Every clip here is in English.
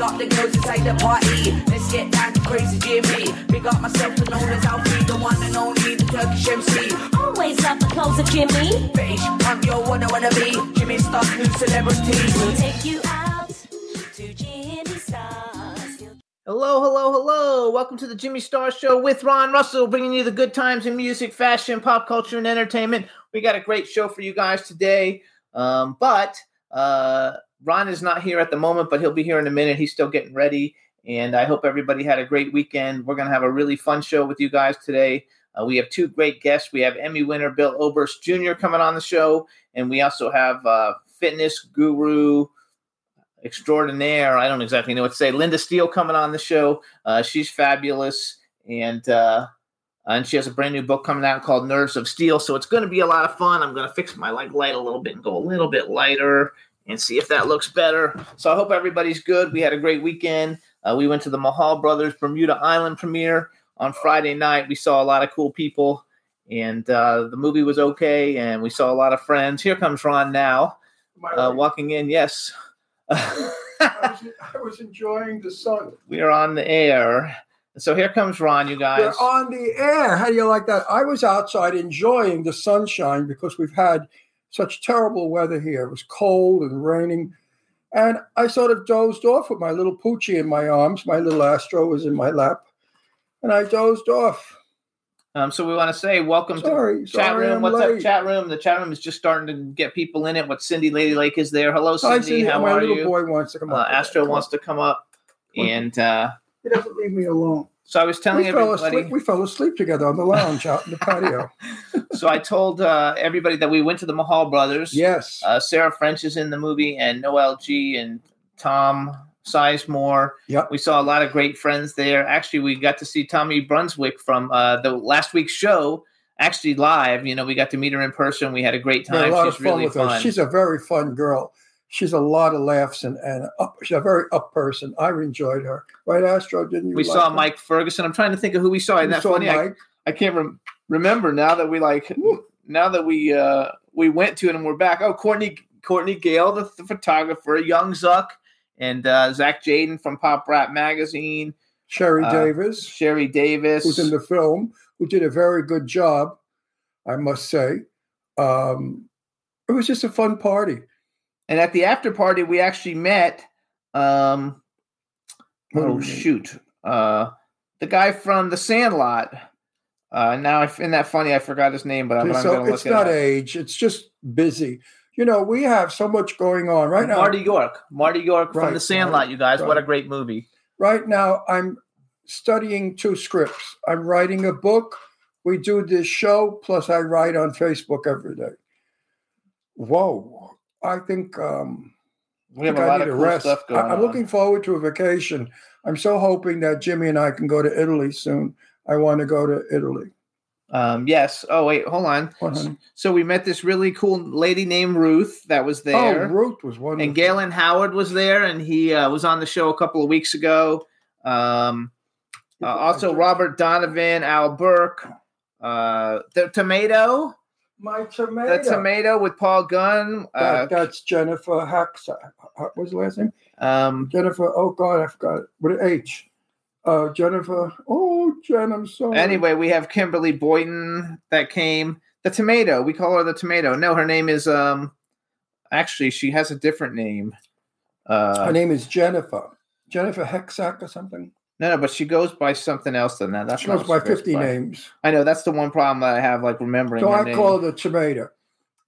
Big up the girls inside the party. Let's get down to crazy Jimmy. Big up myself, and known as Alfie, the one and only, the Turkish MC. Always love the clothes of Jimmy. British, I'm your one I wanna be. Jimmy Star, new celebrity. We'll take you out to Jimmy Stars. Hello, hello, hello. Welcome to the Jimmy Star Show with Ron Russell, bringing you the good times in music, fashion, pop culture, and entertainment. We got a great show for you guys today. Um, but uh, Ron is not here at the moment, but he'll be here in a minute. He's still getting ready. And I hope everybody had a great weekend. We're going to have a really fun show with you guys today. Uh, we have two great guests. We have Emmy winner Bill Oberst Jr. coming on the show, and we also have uh, fitness guru extraordinaire. I don't exactly know what to say. Linda Steele coming on the show. Uh, she's fabulous, and uh, and she has a brand new book coming out called Nerves of Steel. So it's going to be a lot of fun. I'm going to fix my like light a little bit and go a little bit lighter and see if that looks better. So I hope everybody's good. We had a great weekend. Uh, we went to the Mahal Brothers Bermuda Island premiere on Friday night. We saw a lot of cool people, and uh, the movie was okay. And we saw a lot of friends. Here comes Ron now, uh, walking in. Yes. I was, I was enjoying the sun. we are on the air. So here comes Ron, you guys. We're on the air. How do you like that? I was outside enjoying the sunshine because we've had such terrible weather here. It was cold and raining. And I sort of dozed off with my little Poochie in my arms. My little Astro was in my lap. And I dozed off. Um, so we want to say welcome Sorry, to chat room. I'm What's late. up, chat room? The chat room is just starting to get people in it. What Cindy Lady Lake is there? Hello, Hi, Cindy. Cindy. How my are little you? boy wants to come Uh, up. Astro wants to come up, and uh, He doesn't leave me alone. So I was telling We fell, everybody. asleep, we fell asleep together on the lounge out in the patio. so I told uh, everybody that we went to the Mahal Brothers. Yes. Uh, Sarah French is in the movie, and Noel G and Tom Sizemore. Yep. We saw a lot of great friends there. Actually, we got to see Tommy Brunswick from uh, the last week's show. Actually, live. You know, we got to meet her in person. We had a great time. a lot She's of fun really with fun. her. She's a very fun girl. She's a lot of laughs and, and up, she's a very up person. I enjoyed her. Right, Astro? Didn't you? we like saw her? Mike Ferguson. I'm trying to think of who we saw. Isn't that saw funny? I, Mike? I can't rem- remember now that we like now that we uh we went to it and we're back. Oh, Courtney Courtney Gale, the, the photographer, Young Zuck, and uh, Zach Jaden from Pop Rap Magazine, Sherry uh, Davis, Sherry Davis. who's in the film, who did a very good job, I must say. Um, it was just a fun party. And at the after party, we actually met. Um, oh mean? shoot, uh, the guy from The Sandlot. Uh, now, if isn't that funny? I forgot his name, but I'm, so going to look it's it It's not up. age; it's just busy. You know, we have so much going on right now. Marty York, Marty York from The Sandlot. Marty, you guys, what a great movie! right now i'm studying two scripts i'm writing a book we do this show plus i write on facebook every day whoa i think um We have a lot of cool rest. stuff going I- i'm looking forward to a vacation i'm so hoping that jimmy and i can go to italy soon i want to go to italy Um, yes. Oh wait, hold on. Honey? So we met this really cool lady named Ruth that was there, oh ruth was wonderful and Galen Howard was there, and he uh, was on the show a couple of weeks ago. Um, uh, also Robert Donovan, Al Burke, uh, the tomato, my tomato, the tomato with Paul Gunn. Uh, that's jennifer haxa what was the last name um, Jennifer, oh God, I forgot it. With an H. Uh, Jennifer, oh, Jen, I'm sorry. anyway, we have Kimberly Boyton that came. The tomato, we call her the tomato. No, her name is um, actually she has a different name. Uh, her name is Jennifer. Jennifer Hexack or something. No, no, but she goes by something else than that. That's She goes by 50 names. I know that's the one problem that I have, like remembering. So her I name. call her the tomato.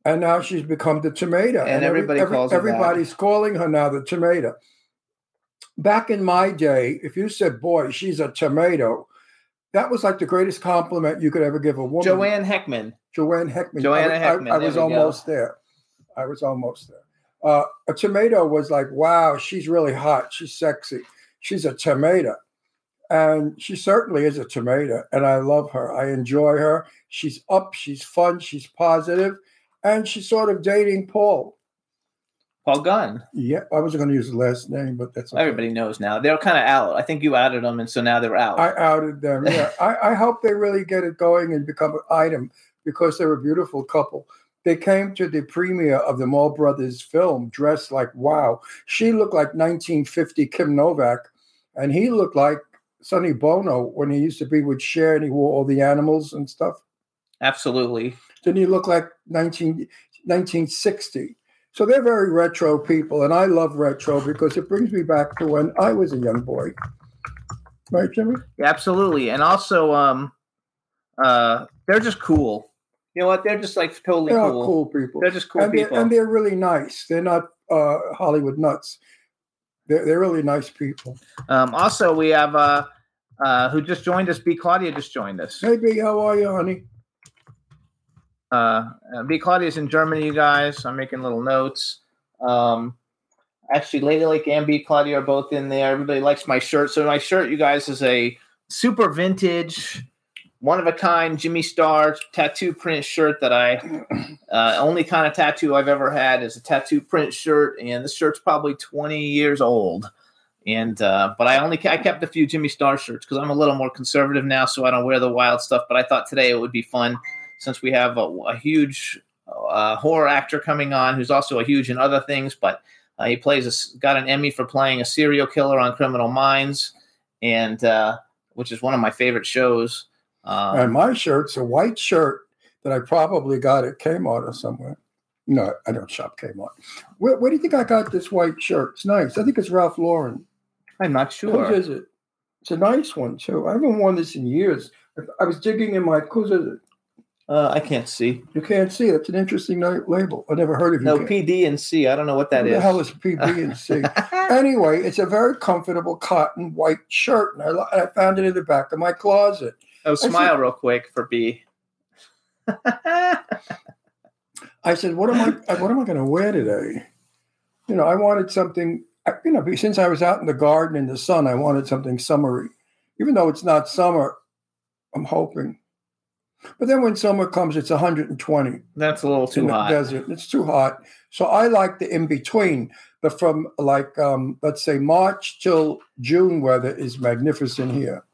And now she's become the tomato. And everybody calls her that. Everybody's calling her now the tomato. back in my day, if you said, "Boy, she's a tomato," that was like the greatest compliment you could ever give a woman. Joanne Heckman. Joanne Heckman. Joanna I, I- Heckman, I, there was we go. almost there. I was almost there. Uh, a tomato was like, wow, she's really hot. She's sexy. She's a tomato. And she certainly is a tomato. And I love her. I enjoy her. She's up. She's fun. She's positive, And she's sort of dating Paul. Paul Gunn. Yeah, I wasn't going to use the last name, but that's okay. Everybody knows now. They're kind of out. I think you outed them, and so now they're out. I outed them. Yeah, I, I hope they really get it going and become an item because they're a beautiful couple. They came to the premiere of the Mahal Brothers film dressed like wow. She looked like 1950 Kim Novak, and he looked like Sonny Bono when he used to be with Cher and he wore all the animals and stuff. Absolutely. Didn't he look like 19, 1960? So they're very retro people, and I love retro because it brings me back to when I was a young boy. Right, Jimmy? Absolutely. And also, um, uh, they're just cool. You know what? They're just like totally They are cool. cool people. They're just cool and they're, people. and they're really nice. They're not uh, Hollywood nuts. They're, they're really nice people. Um, also, we have uh, uh, who just joined us. B. Claudia just joined us. Hey, B, how are you, honey? Uh, uh, B. Claudia's in Germany, you guys. I'm making little notes. Um, actually, Lady Lake and B. Claudia are both in there. Everybody likes my shirt. So my shirt, you guys, is a super vintage, one of a kind Jimmy Star tattoo print shirt that I uh, only kind of tattoo I've ever had is a tattoo print shirt, and this shirt's probably 20 years old. And uh, but I only I kept a few Jimmy Star shirts because I'm a little more conservative now, so I don't wear the wild stuff. But I thought today it would be fun since we have a, a huge uh, horror actor coming on who's also a huge in other things, but uh, he plays a got an Emmy for playing a serial killer on Criminal Minds, and uh, which is one of my favorite shows. Um, and my shirt's a white shirt that I probably got at Kmart or somewhere. No, I don't shop Kmart. Where, where do you think I got this white shirt? It's nice. I think it's Ralph Lauren. I'm not sure. Whose is it? It's a nice one, too. I haven't worn this in years. I was digging in my, whose is it? Uh, I can't see. You can't see. It's an interesting label. I never heard of it. No PD and C. I don't know what that Who is. the hell is PB and C? anyway, it's a very comfortable cotton white shirt, and I, I found it in the back of my closet. Oh, smile real quick for B. I said, "What am I? What am I going to wear today?" You know, I wanted something. You know, since I was out in the garden in the sun, I wanted something summery. Even though it's not summer, I'm hoping. But then when summer comes, it's 120 That's a little in too the hot. desert. It's too hot. So I like the in between. But from like um, let's say March till June weather is magnificent here.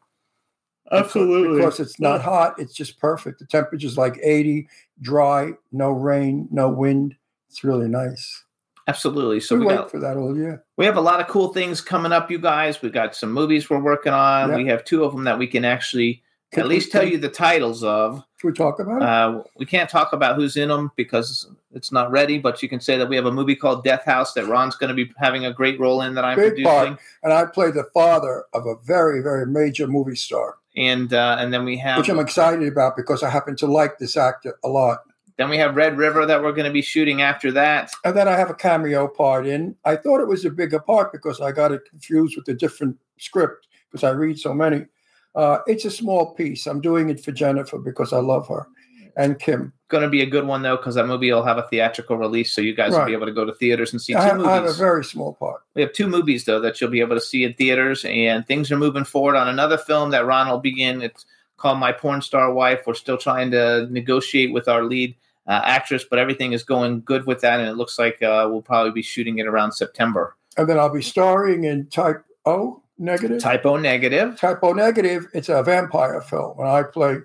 Because it's not hot, it's just perfect. The temperature's like 80, dry, no rain, no wind. It's really nice. Absolutely. So we we wait got for that all year. we have a lot of cool things coming up, you guys. We've got some movies we're working on. Yeah. We have two of them that we can actually Can at we- least tell can- you the titles of. Can we talk about it? Uh, we can't talk about who's in them because it's not ready, but you can say that we have a movie called Death House that Ron's going to be having a great role in that I'm Big producing. part. and I play the father of a very, very major movie star, And uh, and then we have which I'm excited about because I happen to like this actor a lot. then we have Red River that we're going to be shooting after that. And then I have a cameo part in. I thought it was a bigger part because I got it confused with the different script because I read so many. Uh, it's a small piece. I'm doing it for Jennifer because I love her and Kim. Going to be a good one though because that movie will have a theatrical release, so you guys will be able to go to theaters and see two I have, movies. I have a very small part. We have two movies though that you'll be able to see in theaters, and things are moving forward on another film that Ron will begin. It's called My Porn Star Wife. We're still trying to negotiate with our lead uh, actress, but everything is going good with that, and it looks like uh, we'll probably be shooting it around September. And then I'll be starring in Type O Negative. Typo negative. Type O Negative. It's a vampire film, and I play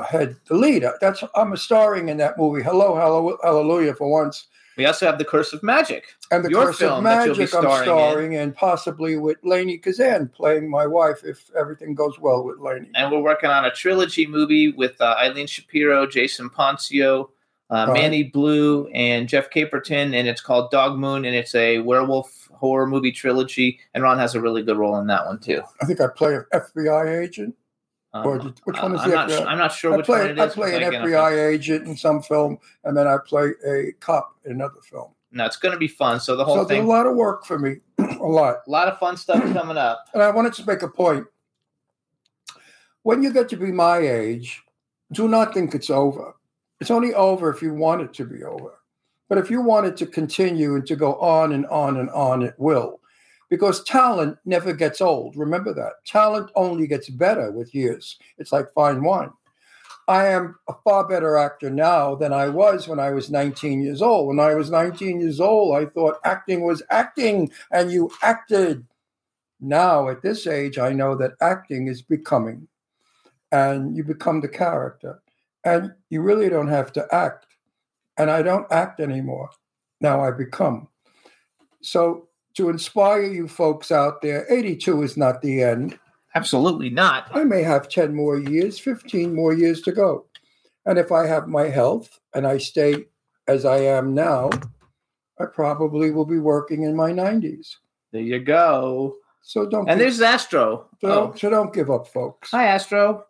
the head, the lead. That's I'm a starring in that movie. Hello, hello, hallelujah for once. We also have The Curse of Magic. And the Your Curse of that you'll be Magic, I'm starring in. starring in, possibly with Lainie Kazan playing my wife if everything goes well with Lainie. and we're working on a trilogy movie with uh, Eileen Shapiro, Jason Poncio, uh, Right. Manny Blue, and Jeff Caperton, and it's called Dog Moon, and it's a werewolf horror movie trilogy. And Ron has a really good role in that one too. I think I play an FBI agent. Um, Or did- which one is I'm the not, FBI? I'm not sure I which play, one it I play an again, FBI agent in some film, and then I play a cop in another film. No, it's going to be fun. So the whole So thing. a lot of work for me. a lot. A lot of fun stuff coming up. And I wanted to make a point. When you get to be my age, do not think it's over. It's only over if you want it to be over. But if you want it to continue and to go on and on and on, it will. Because talent never gets old. Remember that. Talent only gets better with years. It's like fine wine. I am a far better actor now than I was when I was 19 years old. When I was 19 years old, I thought acting was acting and you acted. Now, at this age, I know that acting is becoming and you become the character. And you really don't have to act. And I don't act anymore. Now I become. So, to inspire you folks out there, 82 is not the end. Absolutely not. I may have 10 more years, 15 more years to go. And if I have my health and I stay as I am now, I probably will be working in my 90s. There you go. So don't And give- there's Astro. so, Oh. don't, so don't give up, folks. Hi, Astro.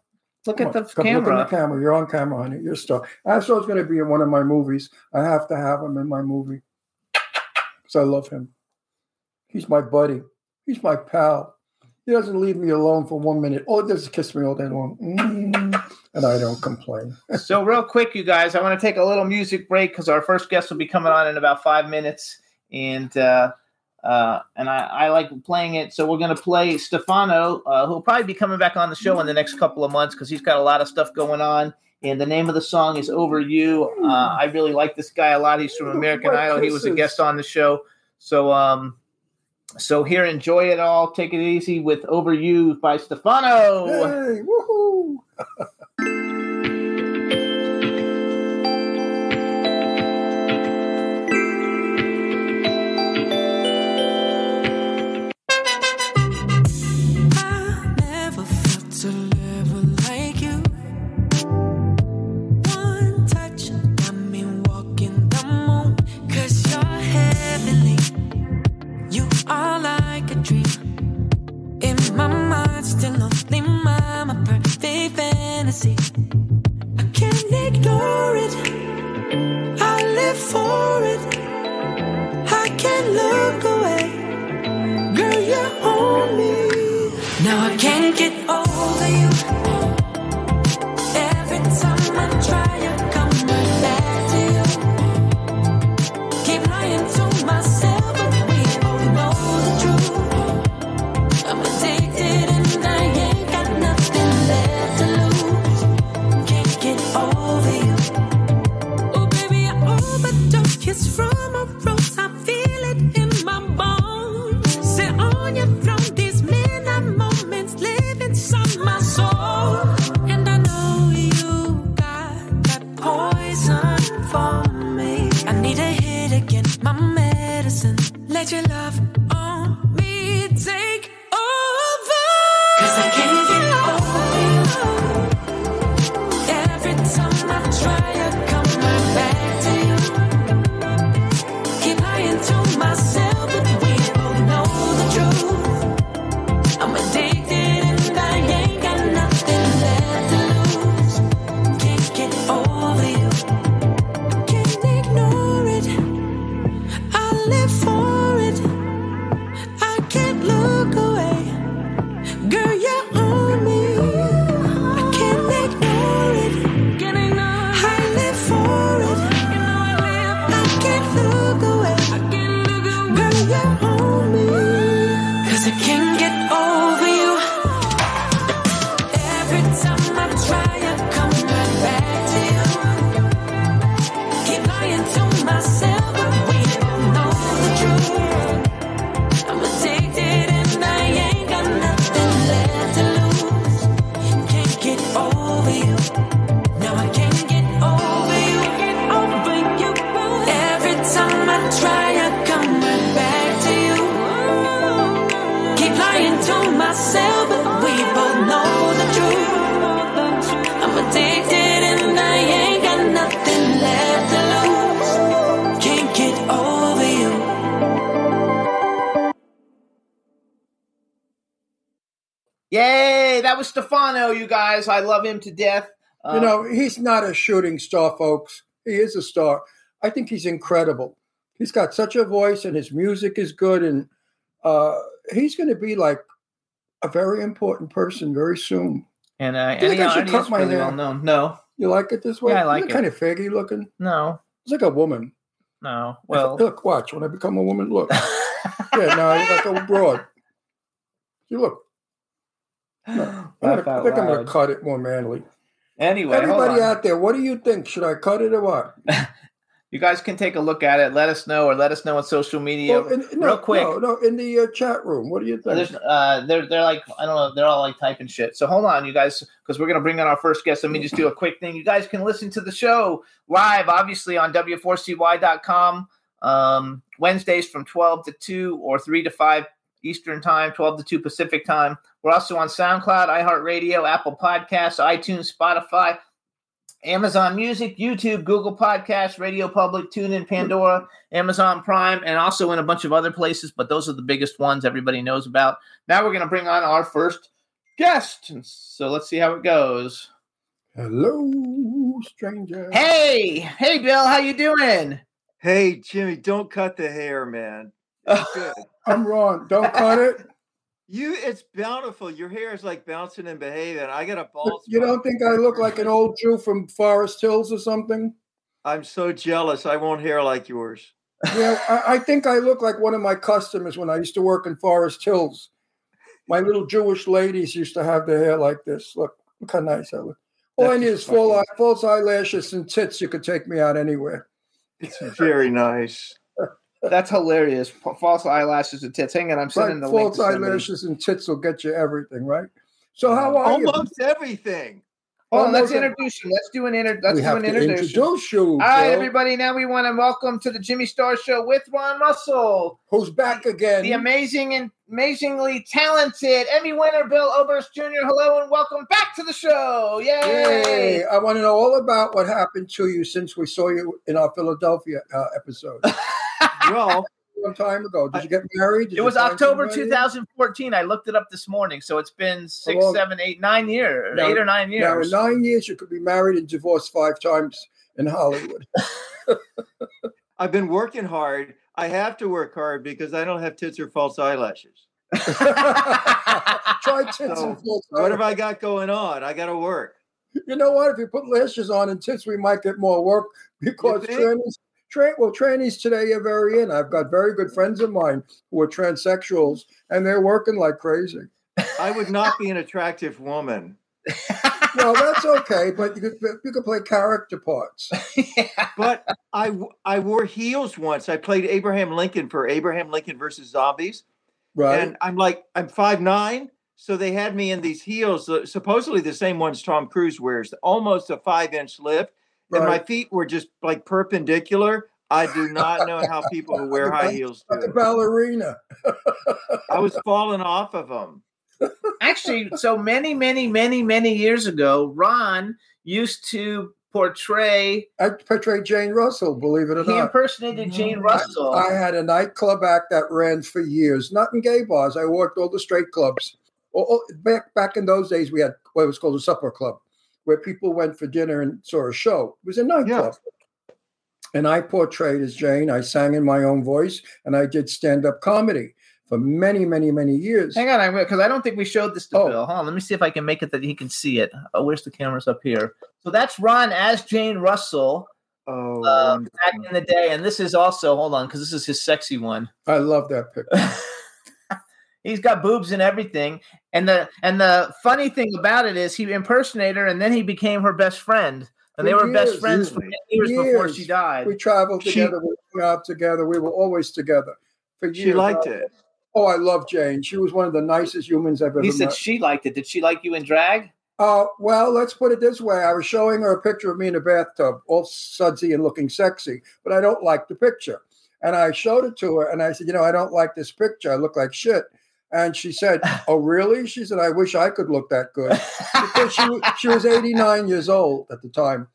Look Come at the come camera. Look at the camera. You're on camera, honey. You're star. Astro's going to be in one of my movies. I have to have him in my movie because I love him. He's my buddy. He's my pal. He doesn't leave me alone for one minute. Oh, is kiss me all day long. Mm, and I don't complain. so, real quick, you guys, I want to take a little music break because our first guest will be coming on in about five minutes, and uh, uh, and I, I like playing it. So we're going to play Stefano, uh, who'll probably be coming back on the show in the next couple of months because he's got a lot of stuff going on. And the name of the song is "Over You." Uh, I really like this guy a lot. He's from American Idol. He was a guest on the show. So, um, so here, enjoy it all. Take it easy with "Over You" by Stefano. Hey, woohoo! my perfect fantasy. I can't ignore it. I live for it. I can't look away. Girl, you own me. Now I can't get over you. Every time I try, your love That you guys. I love him to death. Uh, You know, he's not a shooting star, folks. He is a star. I think he's incredible. He's got such a voice, and his music is good. And uh, he's going to be like a very important person very soon. And uh, Do you Eddie, think I should cut my really hair? well known. No, You like it this way? Yeah, I like Isn't it. Kind of faggy looking. no, It's like a woman. no. Well, look, watch. When I become a woman, look. yeah, no, I look like a broad. You look. I'm gonna, I think I'm going to cut it more manly. Anyway, Everybody out there, what do you think? Should I cut it or what? you guys can take a look at it. Let us know, or let us know on social media. Well, in- no, real quick. No, no, in the uh, chat room. What do you think? Uh, they're they're like I don't know, they're all like typing shit. So hold on, you guys, because we're gonna bring on our first guest. Let me just do a quick thing. You guys can listen to the show live, obviously on w4cy.com. Um, Wednesdays from 12 to 2 or 3 to 5 Eastern time, 12 to 2 Pacific time. We're also on SoundCloud, iHeartRadio, Apple Podcasts, iTunes, Spotify, Amazon Music, YouTube, Google Podcasts, Radio Public, TuneIn, Pandora, Amazon Prime, and also in a bunch of other places. But those are the biggest ones everybody knows about. Now we're going to bring on our first guest. So let's see how it goes. Hello, stranger. Hey, hey, Bill, how you doing? Hey, Jimmy, don't cut the hair, man. It's good. I'm wrong. Don't cut it. You, it's bountiful. Your hair is like bouncing and behaving. I got a bald You don't think I look like an old Jew from Forest Hills or something? I'm so jealous. I want hair like yours. Yeah, I, I think I look like one of my customers when I used to work in Forest Hills. My little Jewish ladies used to have their hair like this. Look, look how nice I look. All I need is full eye, false eyelashes and tits. You could take me out anywhere. It's very nice. That's hilarious. False eyelashes and tits. Hang on, I'm Right, sending the link. false eyelashes and tits will get you everything, right? So how are you? Almost everything. Hold on, let's Almost- introduce you. Let's do an inter- let's we do have an to introduction. introduce you. All right, Bill, everybody. Now we want to welcome to the Jimmy Star Show with Ron Russell, Who's back again? the amazing and amazingly talented Emmy winner Bill Oberst Jr. Hello and welcome back to the show! Yay! Yay! I want to know all about what happened to you since we saw you in our Philadelphia uh, episode. Well, One time ago, did you get married? Did It was October 2014. I looked it up this morning, so it's been six, long- seven, eight, nine years, Now- eight or nine years. Now, in years. nine years, you could be married and divorced five times in Hollywood. I've been working hard. I have to work hard because I don't have tits or false eyelashes. Try tits So, and false What have I got going on? I got to work. You know what? If you put lashes on and tits, we might get more work because think? Trannies, tra- well, trannies today are very in. I've got very good friends of mine who are transsexuals, and they're working like crazy. I would not be an attractive woman. Well, that's okay, but you could you could play character parts. But I I wore heels once. I played Abraham Lincoln for Abraham Lincoln versus Zombies. Right? And I'm like, I'm five nine. So they had me in these heels, supposedly the same ones Tom Cruise wears, almost a five inch lift. And my feet were just like perpendicular. I do not know how people who wear high heels do. a do. ballerina. I was falling off of them. Actually, so many, many, many, many years ago, Ron used to portray. I portrayed Jane Russell, believe it or He not. He impersonated Jane Russell. I had a nightclub act that ran for years, not in gay bars. I worked all the straight clubs. All- all- back back in those days, we had what was called a supper club, where people went for dinner and saw a show. It was a nightclub. And I portrayed as Jane. I sang in my own voice, and I did stand up comedy for many, many, many years. Hang on, because I don't think we showed this to Oh. Bill. Hold on, let me see if I can make it that he can see it. Oh, where's the cameras up here? So that's Ron as Jane Russell Oh, uh, back in the day, and this is also hold on because this is his sexy one. I love that picture. He's got boobs and everything, and the and the funny thing about it is he impersonated her, and then he became her best friend, and they For were best friends for really. years, before she died. We traveled She- together. We hung out together. We were always together for years. She liked it. Oh, I love Jane. She was one of the nicest humans I've ever He said met. she liked it. Did she like you in drag? Uh, well, let's put it this way. I was showing her a picture of me in a bathtub, all sudsy and looking sexy, but I don't like the picture. And I showed it to her and I said, You know, I don't like this picture. I look like shit. And she said, Oh, really? She said, I wish I could look that good. Because she, she was 89 years old at the time.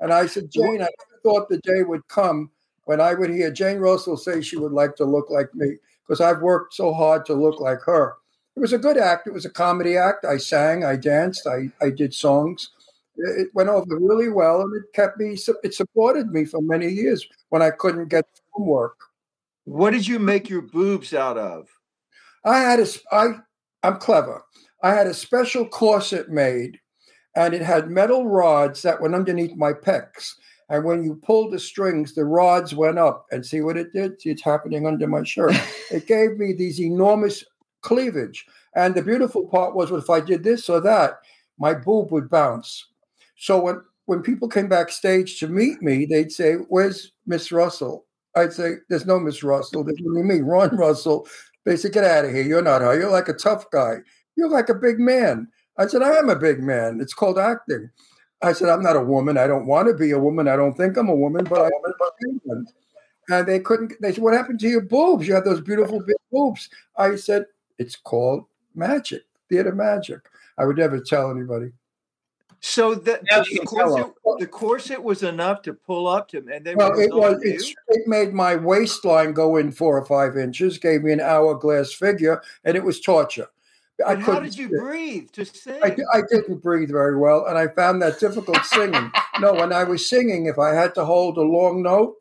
And I said, Jane, I never thought the day would come when I would hear Jane Russell say she would like to look like me because I've worked so hard to look like her. It was a good act. It was a comedy act. I sang, I danced, I, I did songs. It it went over really well, and it kept me. It supported me for many years when I couldn't get homework. What did you make your boobs out of? I had a, I, I'm clever. I had a special corset made, and it had metal rods that went underneath my pecs. And when you pulled the strings, the rods went up. And see what it did? See, it's happening under my shirt. it gave me these enormous cleavage. And the beautiful part was, if I did this or that, my boob would bounce. So when when people came backstage to meet me, they'd say, "Where's Miss Russell?" I'd say, "There's no Miss Russell. There's only me, Ron Russell." They said, "Get out of here. You're not her. You're like a tough guy. You're like a big man." I said, "I am a big man. It's called acting." I said, "I'm not a woman. I don't want to be a woman. I don't think I'm a woman, but I am a woman." And they couldn't. They said, "What happened to your boobs? You have those beautiful big boobs." I said, "It's called magic, theater magic." I would never tell anybody. So the, the, corset, the corset was enough to pull up to, and they Well, it was. It, it made my waistline go in four or five inches. Gave me an hourglass figure, and it was torture. I how did you sit. breathe to sing? I, I didn't breathe very well, and I found that difficult singing. no, when I was singing, if I had to hold a long note,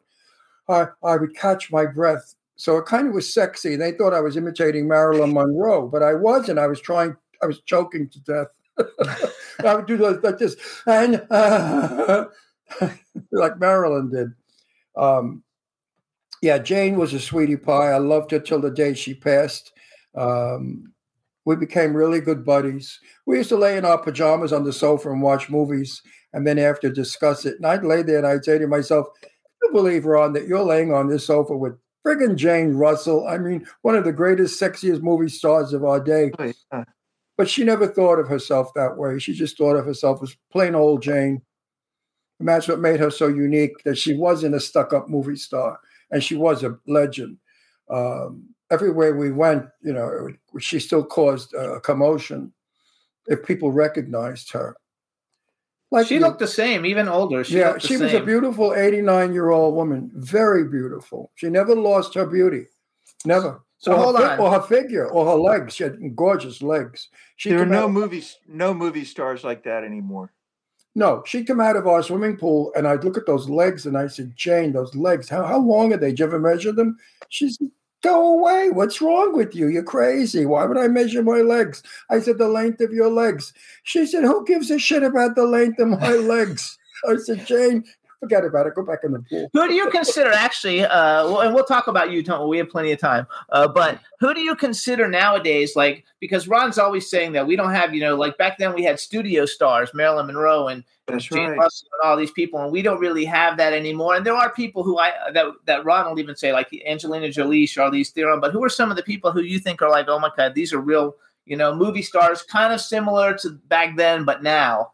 I, I would catch my breath. So it kind of was sexy. They thought I was imitating Marilyn Monroe, but I wasn't. I was trying. I was choking to death. I would do those like this, and uh, like Marilyn did. Um, yeah, Jane was a sweetie pie. I loved her till the day she passed. Um, we became really good buddies. We used to lay in our pajamas on the sofa and watch movies, and then after discuss it. And I'd lay there and I'd say to myself, "You believe, Ron, that you're laying on this sofa with friggin' Jane Russell? I mean, one of the greatest, sexiest movie stars of our day." Oh, yeah. But she never thought of herself that way. She just thought of herself as plain old Jane. And that's what made her so unique that she wasn't a stuck up movie star and she was a legend. Um, everywhere we went, you know, it- she still caused a commotion if people recognized her. Like she looked the same, even older. She yeah, she was a beautiful 89 year old woman, very beautiful. She never lost her beauty, never. So or hold her, fi- on. or her figure, or her legs. She had gorgeous legs. She there are no out- movies, no movie stars like that anymore. No, she'd come out of our swimming pool and I'd look at those legs and I said, Jane, those legs, how, how long are they? Did you ever measure them? She said, Go away. What's wrong with you? You're crazy. Why would I measure my legs? I said, The length of your legs. She said, Who gives a shit about the length of my legs? I said, Jane, forget about it. Go back in the pool. Who do you consider actually? Uh, well, and we'll talk about you, Tom. We have plenty of time. Uh, but who do you consider nowadays? Like, because Ron's always saying that we don't have, you know, like back then we had studio stars, Marilyn Monroe and That's Jane right. Russell and all these people, and we don't really have that anymore. And there are people who I that that Ron will even say, like Angelina Jolie, Charlize Theron. But who are some of the people who you think are like, oh my god, these are real, you know, movie stars, kind of similar to back then, but now.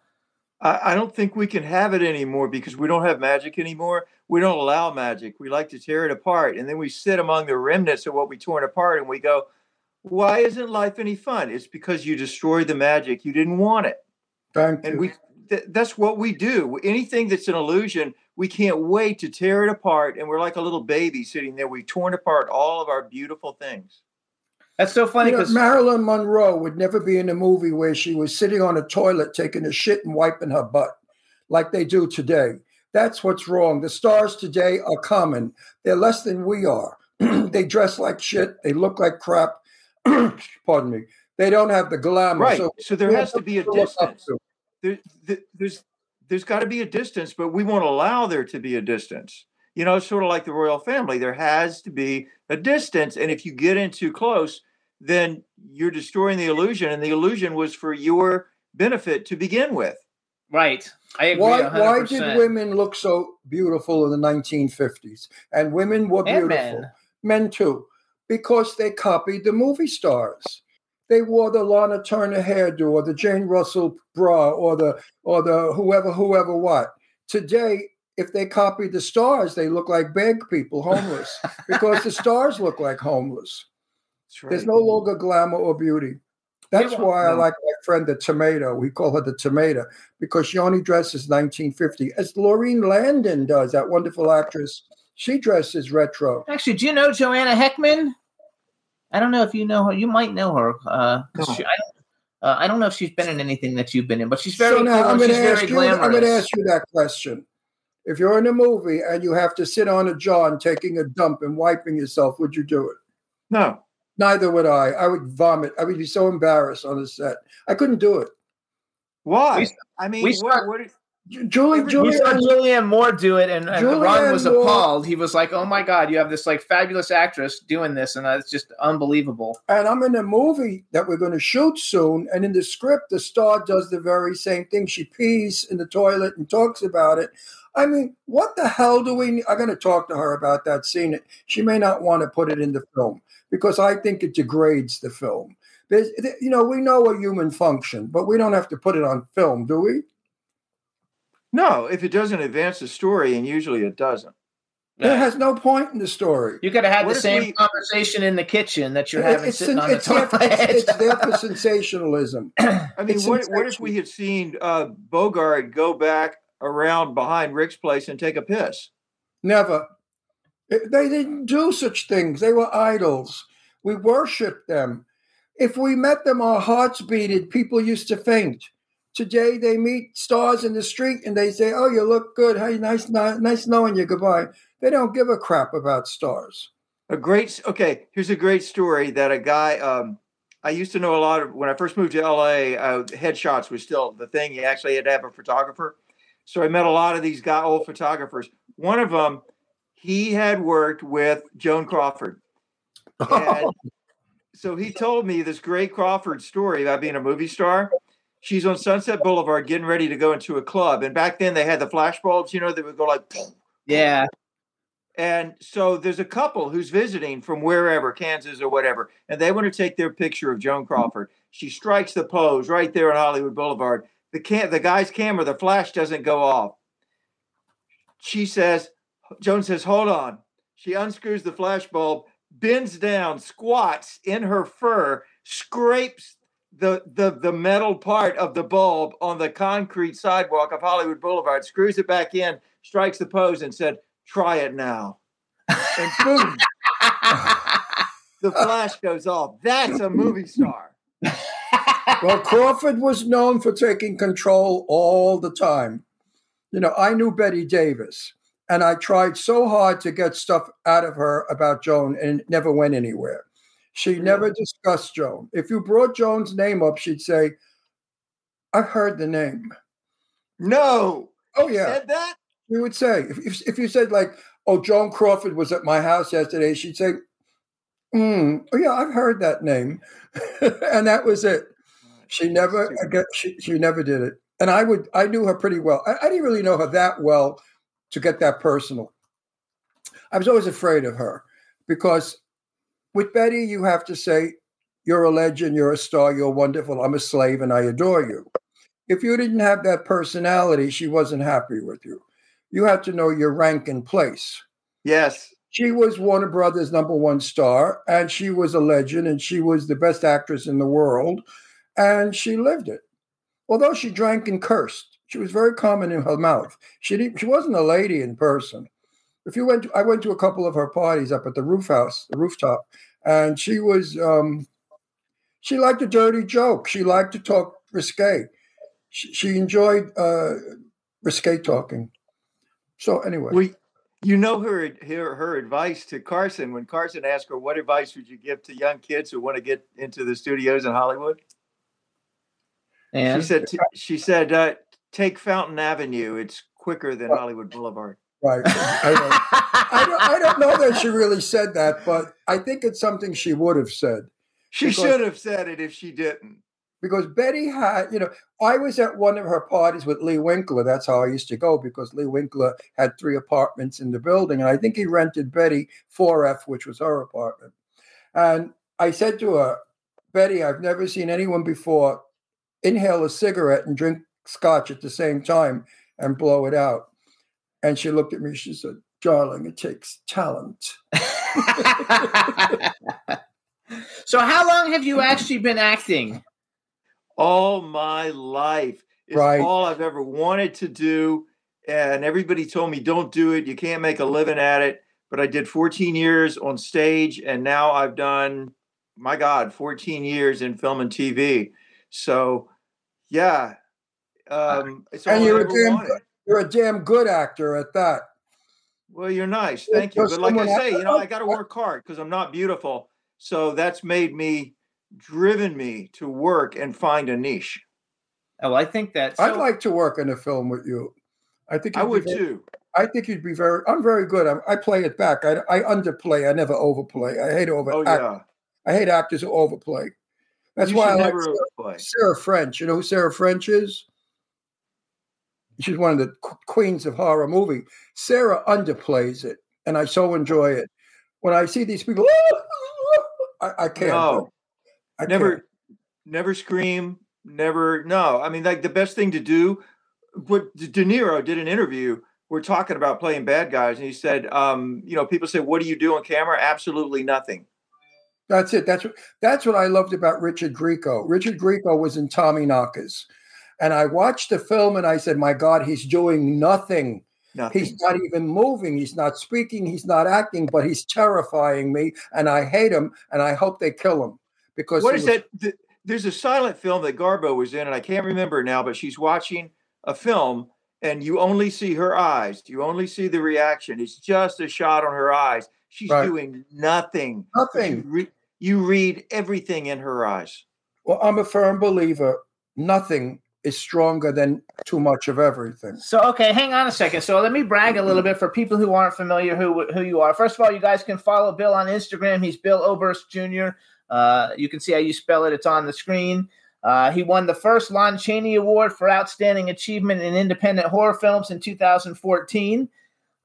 I, I don't think we can have it anymore because we don't have magic anymore. We don't allow magic. We like to tear it apart, and then we sit among the remnants of what we torn apart, and we go, "Why isn't life any fun?" It's because you destroyed the magic. You didn't want it, Thank and you. we. Th- that's what we do. Anything that's an illusion, we can't wait to tear it apart, and we're like a little baby sitting there. We've torn apart all of our beautiful things. That's so funny You know, because Marilyn Monroe would never be in a movie where she was sitting on a toilet taking a shit and wiping her butt like they do today. That's what's wrong. The stars today are common. They're less than we are. they dress like shit. They look like crap. Pardon me. They don't have the glamour. Right. So So there has to be a to distance. there, there- there's there's got to be a distance, but we won't allow there to be a distance. You know, sort of like the royal family. There has to be a distance, and if you get in too close, then you're destroying the illusion, and the illusion was for your benefit to begin with. right, I agree. Why, 100%. why did women look so beautiful in the 1950s? And women were beautiful. men. men too, because they copied the movie stars. They wore the Lana Turner hairdo or the Jane Russell bra or the or the whoever whoever what. Today, if they copied the stars, they look like beg people, homeless, because the stars look like homeless. That's right. There's no longer glamour or beauty. That's Yeah, why I no. like my friend the tomato. We call her the tomato because she only dresses 1950, as Laurene Landon does, that wonderful actress. She dresses retro. Actually, do you know Joanna Heckman? I don't know if you know her. You might know her. Uh, 'cause No. she, I, don't, uh, I don't know if she's been in anything that you've been in, but she's very so now I'm and going she's to very ask you. I'm going to ask you that question. If you're in a movie and you have to sit on a john taking a dump and wiping yourself, would you do it? no. Neither would I. I would vomit. I would be so embarrassed on the set. I couldn't do it. Why? We- I mean, we what, start- what, Ju- Julie, Every- We saw Julie, Julianne Moore do it, and, and Ron was Moore- appalled. He was like, "Oh my god, you have this like fabulous actress doing this, and uh, that's just unbelievable." and I'm in a movie that we're going to shoot soon. And in the script, the star does the very same thing. She pees in the toilet and talks about it. I mean, what the hell do we? I'm going to talk to her about that scene. She may not want to put it in the film because I think it degrades the film. There's, you know, we know a human function, but we don't have to put it on film, do we? no, if it doesn't advance the story, and usually it doesn't. It has no point in the story. You could have had What the same we- conversation in the kitchen that you're It- having it's, sitting on the there, toilet. it's, it's there for sensationalism. I mean, what, what if we had seen uh, Bogart go back around behind Rick's place and take a piss? Never. They didn't do such things. They were idols. We worshiped them. If we met them, our hearts beated. People used to faint. Today, they meet stars in the street and they say, "Oh, you look good. Hey, nice, ni- nice knowing you. Goodbye." They don't give a crap about stars. A great, okay, here's a great story that a guy, um, I used to know a lot of, when I first moved to LA, uh, headshots was still the thing. You actually had to have a photographer. So I met a lot of these guy, old photographers. One of them, he had worked with Joan Crawford. And so he told me this great Crawford story about being a movie star. She's on Sunset Boulevard getting ready to go into a club. And back then they had the flash bulbs, you know, that would go like, yeah, and so there's a couple who's visiting from wherever, Kansas or whatever, and they want to take their picture of Joan Crawford. She strikes the pose right there on Hollywood Boulevard. The cam- the guy's camera, the flash doesn't go off. She says, Joan says, hold on. She unscrews the flash bulb, bends down, squats in her fur, scrapes the, the, the metal part of the bulb on the concrete sidewalk of Hollywood Boulevard, screws it back in, strikes the pose, and said, try it now. And boom, the flash goes off. That's a movie star. well, Crawford was known for taking control all the time. You know, I knew Bette Davis, and I tried so hard to get stuff out of her about Joan, and it never went anywhere. She never discussed Joan. If you brought Joan's name up, she'd say, I've heard the name. No. Oh, yeah. Said that? You would say, if, if, if you said, like, oh, Joan Crawford was at my house yesterday, she'd say, hmm, oh, yeah, I've heard that name. and that was it. She never, she, she never did it. And I would, I knew her pretty well. I, I didn't really know her that well to get that personal. I was always afraid of her because with Bette, you have to say, you're a legend, you're a star, you're wonderful, I'm a slave, and I adore you. If you didn't have that personality, she wasn't happy with you. You had to know your rank and place. Yes. She was Warner Brothers' number one star, and she was a legend, and she was the best actress in the world, and she lived it. Although she drank and cursed, she was very common in her mouth. She didn't, she wasn't a lady in person. If you went, to, I went to a couple of her parties up at the roof house, the rooftop, and she was, um, she liked a dirty joke. She liked to talk risque. She, she enjoyed uh, risque talking. So anyway, We, you know her, her her advice to Carson when Carson asked her, "What advice would you give to young kids who want to get into the studios in Hollywood?" and She said, "She said, uh, take Fountain Avenue. It's quicker than Hollywood Boulevard." right. I don't, I, don't, I don't know that she really said that, but I think it's something she would have said. She Because- should have said it if she didn't. because Bette had, you know, I was at one of her parties with Lee Winkler. That's how I used to go because Lee Winkler had three apartments in the building. And I think he rented Bette 4F, which was her apartment. And I said to her, Bette, I've never seen anyone before inhale a cigarette and drink scotch at the same time and blow it out. And she looked at me, she said, Darling, it takes talent. so, how long have you actually been acting? all my life. It's Right. all I've ever wanted to do. And everybody told me, don't do it. You can't make a living at it. But I did 14 years on stage, and now I've done, my God, 14 years in film and TV. So, yeah. Um, it's And you're a damn wanted. You're a damn good actor at that. Well, you're nice. Yeah, Thank you. But like I say, you know, I got to work hard because I'm not beautiful. So that's made me driven me to work and find a niche. Oh, I think that. I'd like to work in a film with you. I think I you'd very- too. I think you'd be very. I'm very good. I, I play it back. I, I underplay. I never overplay. I hate over. Oh act- yeah. I hate actors who overplay. That's You why I should like Sarah, overplay. Sarah French. You know who Sarah French is? She's one of the queens of horror movie. Sarah underplays it, and I so enjoy it. When I see these people, I, I can't. No. I never can't. never scream never no i mean like the best thing to do what de niro did an interview we're talking about playing bad guys and he said um you know people say what do you do on camera absolutely nothing That's it. That's what that's what I loved about Richard Grieco. Richard Grieco was in Tommy Knockers. And I watched the film and I said, My God, he's doing nothing. nothing He's not even moving. He's not speaking. He's not acting, but he's terrifying me. And I hate him. And I hope they kill him. Because What is was- that there's a silent film that garbo was in and i can't remember now but she's watching a film and you only see her eyes you only see the reaction it's just a shot on her eyes she's Right. doing nothing but you, Nothing. re- you read everything in her eyes Well, I'm a firm believer. Nothing is stronger than too much of everything. So okay, hang on a second. So let me brag a little bit for people who aren't familiar who who you are. First of all, you guys can follow Bill on Instagram. He's Bill Oberst Jr. Uh, you can see how you spell it. It's on the screen. Uh, he won the first Lon Chaney Award for Outstanding Achievement in Independent Horror Films in 2014.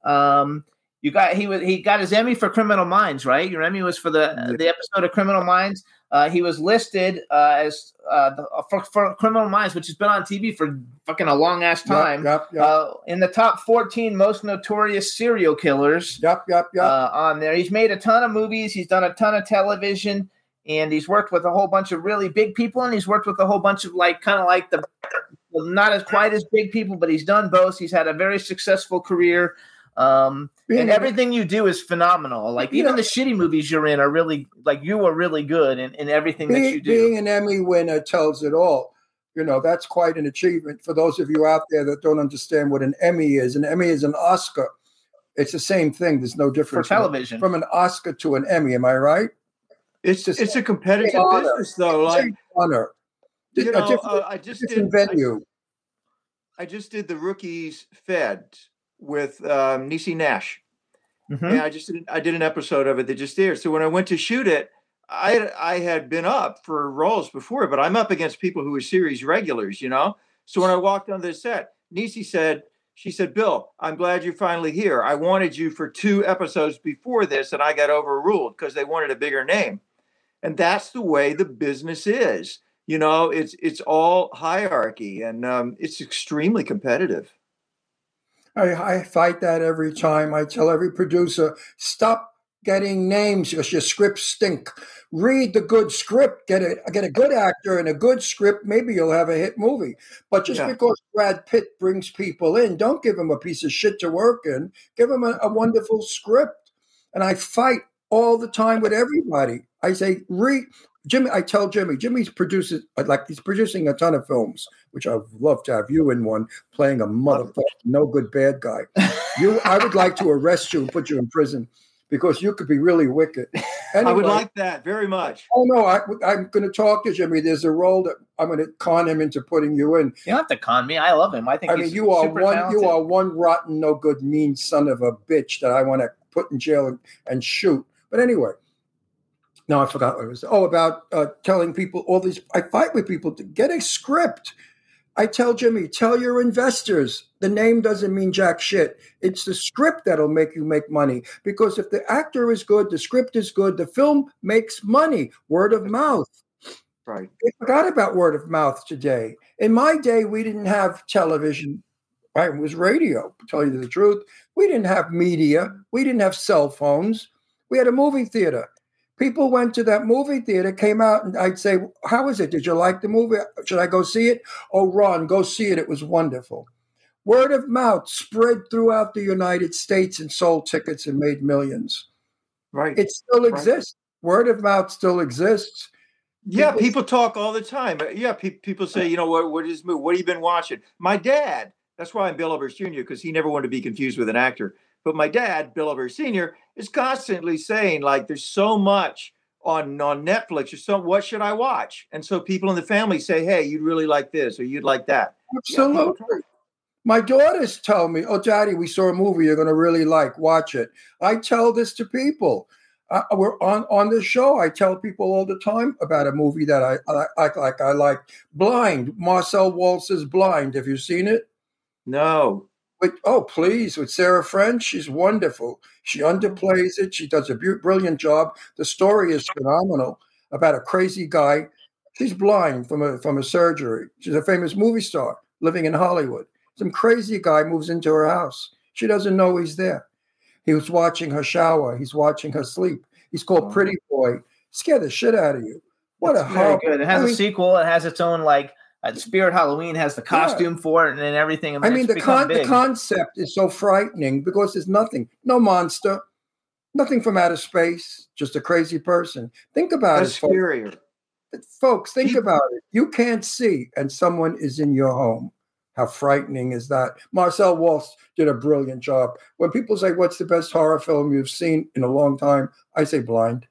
Um, you got he was he got his Emmy for Criminal Minds, right? Your Emmy was for the Yeah. the episode of Criminal Minds. Uh, he was listed uh, as uh, the, for, for Criminal Minds, which has been on TV for fucking a long ass time. Yep, yep, yep, Uh, in the top 14 most notorious serial killers yep, yep, yep. uh, on there. He's made a ton of movies. He's done a ton of television, and he's worked with a whole bunch of really big people, and he's worked with a whole bunch of like kind of like the well, not as quite as big people, but he's done both. He's had a very successful career. Um, Being- and everything you do is phenomenal. Like You even know- the shitty movies you're in are really like you are really good in, in everything that you do. being an Emmy winner tells it all. You know, that's quite an achievement. For those of you out there that don't understand what an Emmy is, an Emmy is an Oscar. It's the same thing. There's no difference from- television. from an Oscar to an Emmy. Am I right? It's Just- it's a competitive honor. business though. It's Like an honor. you a know, different, uh, I just different did I, venue. I just did the rookies fed with um, Niecy Nash, Mhm. and I just did, I did an episode of it that just aired. So when I went to shoot it, I I had been up for roles before, but I'm up against people who are series regulars, you know. So when I walked on the set, Niecy said. She said, Bill, I'm glad you're finally here. I wanted you for two episodes before this, and I got overruled because they wanted a bigger name. and that's the way the business is you know it's it's all hierarchy and um, it's extremely competitive I, I fight that every time. I tell every producer, stop getting names because your scripts stink. Read the good script. Get a get a good actor and a good script. Maybe you'll have a hit movie. But just Yeah. because Brad Pitt brings people in, don't give him a piece of shit to work in. Give him a, a wonderful script. And I fight all the time with everybody. I say, read. Jimmy, I tell Jimmy, Jimmy's produces uh, like he's producing a ton of films, which I'd love to have you in one playing a motherfucking no good bad guy. You, I would like to arrest you and put you in prison because you could be really wicked. i would like that very much Oh no, I, I'm going to talk to Jimmy. There's a role that I'm going to con him into putting you in. You don't have to con me. I love him. I think I he's mean, you are super one, talented. you are one rotten, no good, mean son of a bitch that I want to put in jail and, and shoot. But anyway, no, I forgot what it was. Oh, about uh, telling people all these. I fight with people to get a script. I tell Jimmy, tell your investors the name doesn't mean jack shit. It's the script that'll make you make money. Because if the actor is good, the script is good, the film makes money. Word of mouth. right They forgot about word of mouth today. In my day, we didn't have television. Right? It was radio, to tell you the truth. We didn't have media. We didn't have cell phones. We had a movie theater. People went to that movie theater, came out, and I'd say, How is it? Did you like the movie? Should I go see it? Oh, Ron, go see it. It was wonderful. Word of mouth spread throughout the United States and sold tickets and made millions. right It still Right. exists. Word of mouth still exists. yeah people- people talk all the time Uh, yeah pe- people say you know what what is movie? what have you been watching my dad that's why i'm bill Oberst jr because he never wanted to be confused with an actor but my dad bill Oberst sr is constantly saying like there's so much on on Netflix or so. What should I watch? And so people in the family say, "Hey, you'd really like this or you'd like that." Absolutely. My daughters tell me, "Oh, Daddy, we saw a movie you're going to really like. Watch it." I tell this to people. Uh, we're on on this show. I tell people all the time about a movie that I, I, I like. I like Blind. Marcel Waltz's Blind. Have you seen it? No, With oh, please, with Sarah French, she's wonderful. She underplays it. She does a brilliant job. The story is phenomenal about a crazy guy. She's blind from a from a surgery. She's a famous movie star living in Hollywood. Some crazy guy moves into her house. She doesn't know he's there. He was watching her shower. He's watching her sleep. He's called Pretty Boy. Scare the shit out of you. What a It's very horrible. good. It has I a mean, sequel. It has its own like uh, Spirit Halloween has the costume for it and then everything. I mean, it's the, become con- the concept is so frightening because there's nothing, no monster, nothing from outer space, just a crazy person. Think about that's it, folks. scarier. folks. Think People- about it. You can't see, and someone is in your home. How frightening is that? Marcel Waltz did a brilliant job. When people say, "What's the best horror film you've seen in a long time?" I say Blind.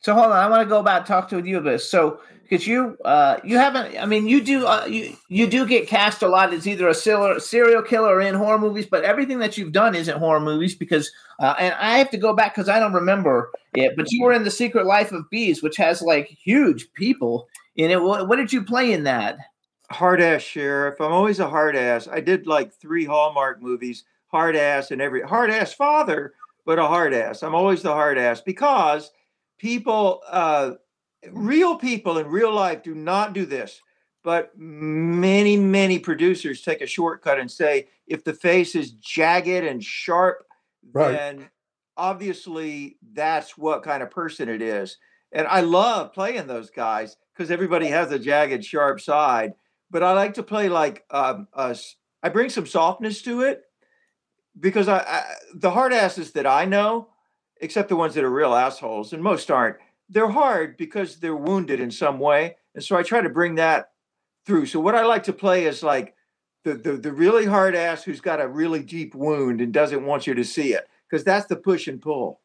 So hold on, I want to go back talk to you a bit. So because you uh you haven't, I mean, you do uh, you you do get cast a lot as either a serial killer or in horror movies, but everything that you've done isn't horror movies because uh, and I have to go back because I don't remember it. But you were in the Secret Life of Bees, which has like huge people in it. What, what did you play in that? hard ass sheriff. I'm always a hard ass. I did like three Hallmark movies, hard ass and every hard ass father, but a hard ass. I'm always the hard ass because people, uh, real people in real life do not do this. But many, many producers take a shortcut and say if the face is jagged and sharp, Right. then obviously that's what kind of person it is. And I love playing those guys because everybody has a jagged, sharp side. But I like to play like um, us. I bring some softness to it because I, I the hard asses that I know, except the ones that are real assholes, and most aren't. They're hard because they're wounded in some way, and so I try to bring that through. So what I like to play is like the the, the really hard ass who's got a really deep wound and doesn't want you to see it because that's the push and pull.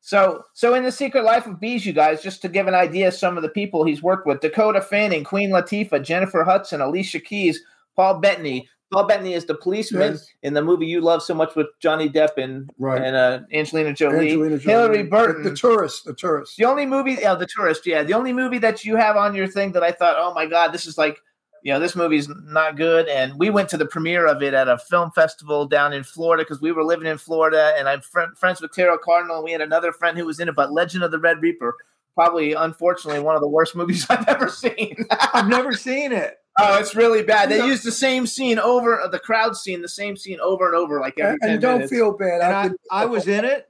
So, so in the Secret Life of Bees, you guys, just to give an idea some of the people he's worked with: Dakota Fanning, Queen Latifah, Jennifer Hudson, Alicia Keys, Paul Bettany. Paul Bettany is the policeman Yes. in the movie you love so much with Johnny Depp and Right. and uh, Angelina Jolie. Angelina Jolie. Hillary The- Burton. the, tourist, the tourist. The only movie, yeah, The Tourist, yeah, the only movie that you have on your thing that I thought, oh my god, this is like, you know, this movie's not good. And we went to the premiere of it at a film festival down in Florida because we were living in Florida, and I'm fr- friends with Tara Cardinal. And we had another friend who was in it, but Legend of the Red Reaper, probably unfortunately one of the worst movies I've ever seen. I've never seen it. Oh, it's really bad. They No. used the same scene over uh, the crowd scene, the same scene over and over, like every and, 10 and don't minutes. feel bad. And I've I, been- I was in it.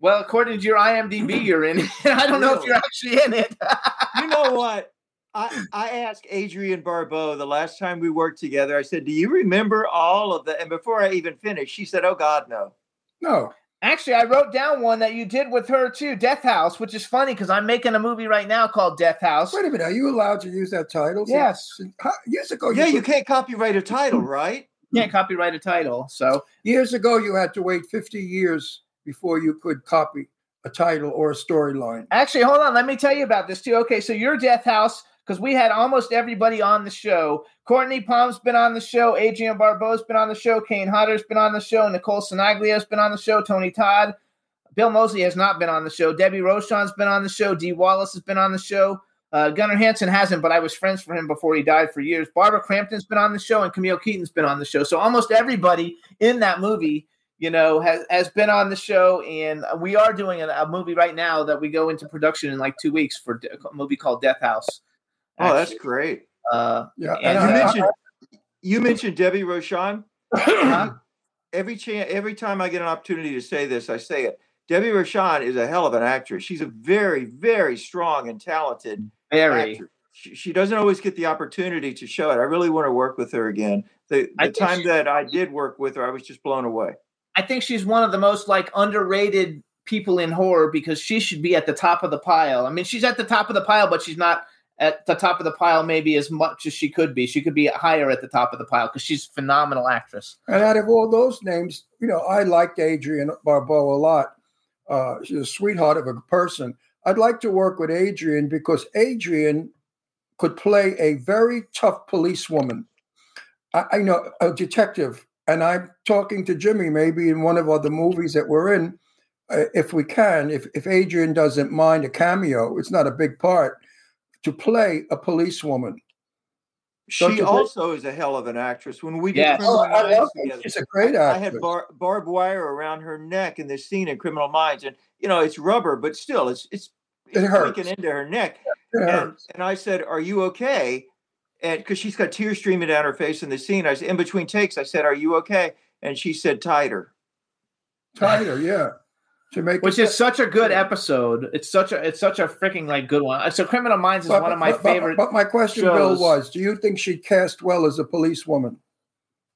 well, according to your IMDb, you're in it. I don't know if you're actually in it. you know what? I, I asked Adrienne Barbeau the last time we worked together. I said, "Do you remember all of the?" And before I even finished, she said, "Oh God, no." no. Actually, I wrote down one that you did with her too, Death House, which is funny because I'm making a movie right now called Death House. Wait a minute. Are you allowed to use that title? Yes. How- Years ago, yeah, you could- can't copyright a title, right? Can't copyright a title, so Years ago, you had to wait 50 years before you could copy a title or a storyline. actually, hold on. Let me tell you about this too. Okay, so your Death House, because we had almost everybody on the show. Cortney Palm's been on the show. Adrienne Barbeau's been on the show. Kane Hodder's been on the show. Nicole Sinaglia's been on the show. Tony Todd. Bill Moseley has not been on the show. Debbie Rochon's been on the show. Dee Wallace has been on the show. Uh, Gunnar Hansen hasn't, but I was friends for him before he died for years. Barbara Crampton's been on the show, and Camille Keaton's been on the show. So almost everybody in that movie, you know, has has been on the show. And we are doing a, a movie right now that we go into production in like two weeks for a movie called Death House. Oh, that's great. uh, Yeah. And and You I- I- mentioned you mentioned Debbie Rochon. huh? Every chance, every time I get an opportunity to say this, I say it. Debbie Rochon is a hell of an actress. She's a very, very strong and talented very. actor. She, she doesn't always get the opportunity to show it. I really want to work with her again. The, the time she- that I did work with her, I was just blown away. I think she's one of the most like underrated people in horror because she should be at the top of the pile. I mean, she's at the top of the pile, but she's not at the top of the pile maybe as much as she could be. She could be higher at the top of the pile because she's a phenomenal actress. And out of all those names, you know, I liked Adrienne Barbeau a lot. Uh, she's a sweetheart of a person. I'd like to work with Adrienne because Adrienne could play a very tough policewoman. I, I know a detective, and I'm talking to Jimmy maybe in one of other movies that we're in, uh, if we can, if if Adrienne doesn't mind a cameo, it's not a big part to play a policewoman. Don't She you think? also is a hell of an actress. When we did Yes. Criminal Oh, I Minds love together, She's a great I had actress. bar- barbed wire around her neck in this scene in Criminal Minds, and you know it's rubber, but still, it's it's, It it's hurts. breaking into her neck. It And, hurts. and I said, "Are you okay?" And because she's got tears streaming down her face in the scene, I said, in between takes, I said, "Are you okay?" And she said, "Tighter." Tighter, yeah. To make Which it- is such a good episode. It's such a it's such a freaking like good one. So Criminal Minds is But- one of my but- but- favorite. But, my question, Bill, was: Do you think she'd cast well as a policewoman?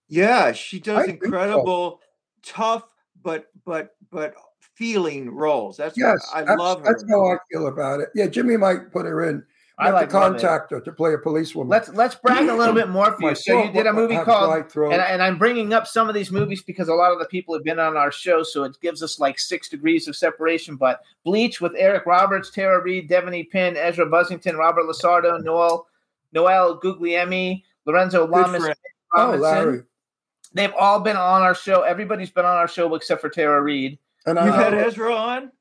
Yeah, she does I think so. incredible, tough, but but but feeling roles. That's Yes, I that's, love her. That's how I feel about it. Yeah, Jimmy might put her in. I I like like to contact her to play a policewoman. Let's let's brag a little bit more for My you. So you did a movie called dry throat. and, and I'm bringing up some of these movies because a lot of the people have been on our show, so it gives us like six degrees of separation. But Bleach with Eric Roberts, Tara Reid, Devanny Pinn, Ezra Buzzington, Robert Lasardo, Noel Noel Guglielmi, Lorenzo Lamas, oh, Larry. They've all been on our show. Everybody's been on our show except for Tara Reid. And You I uh, had Ezra on.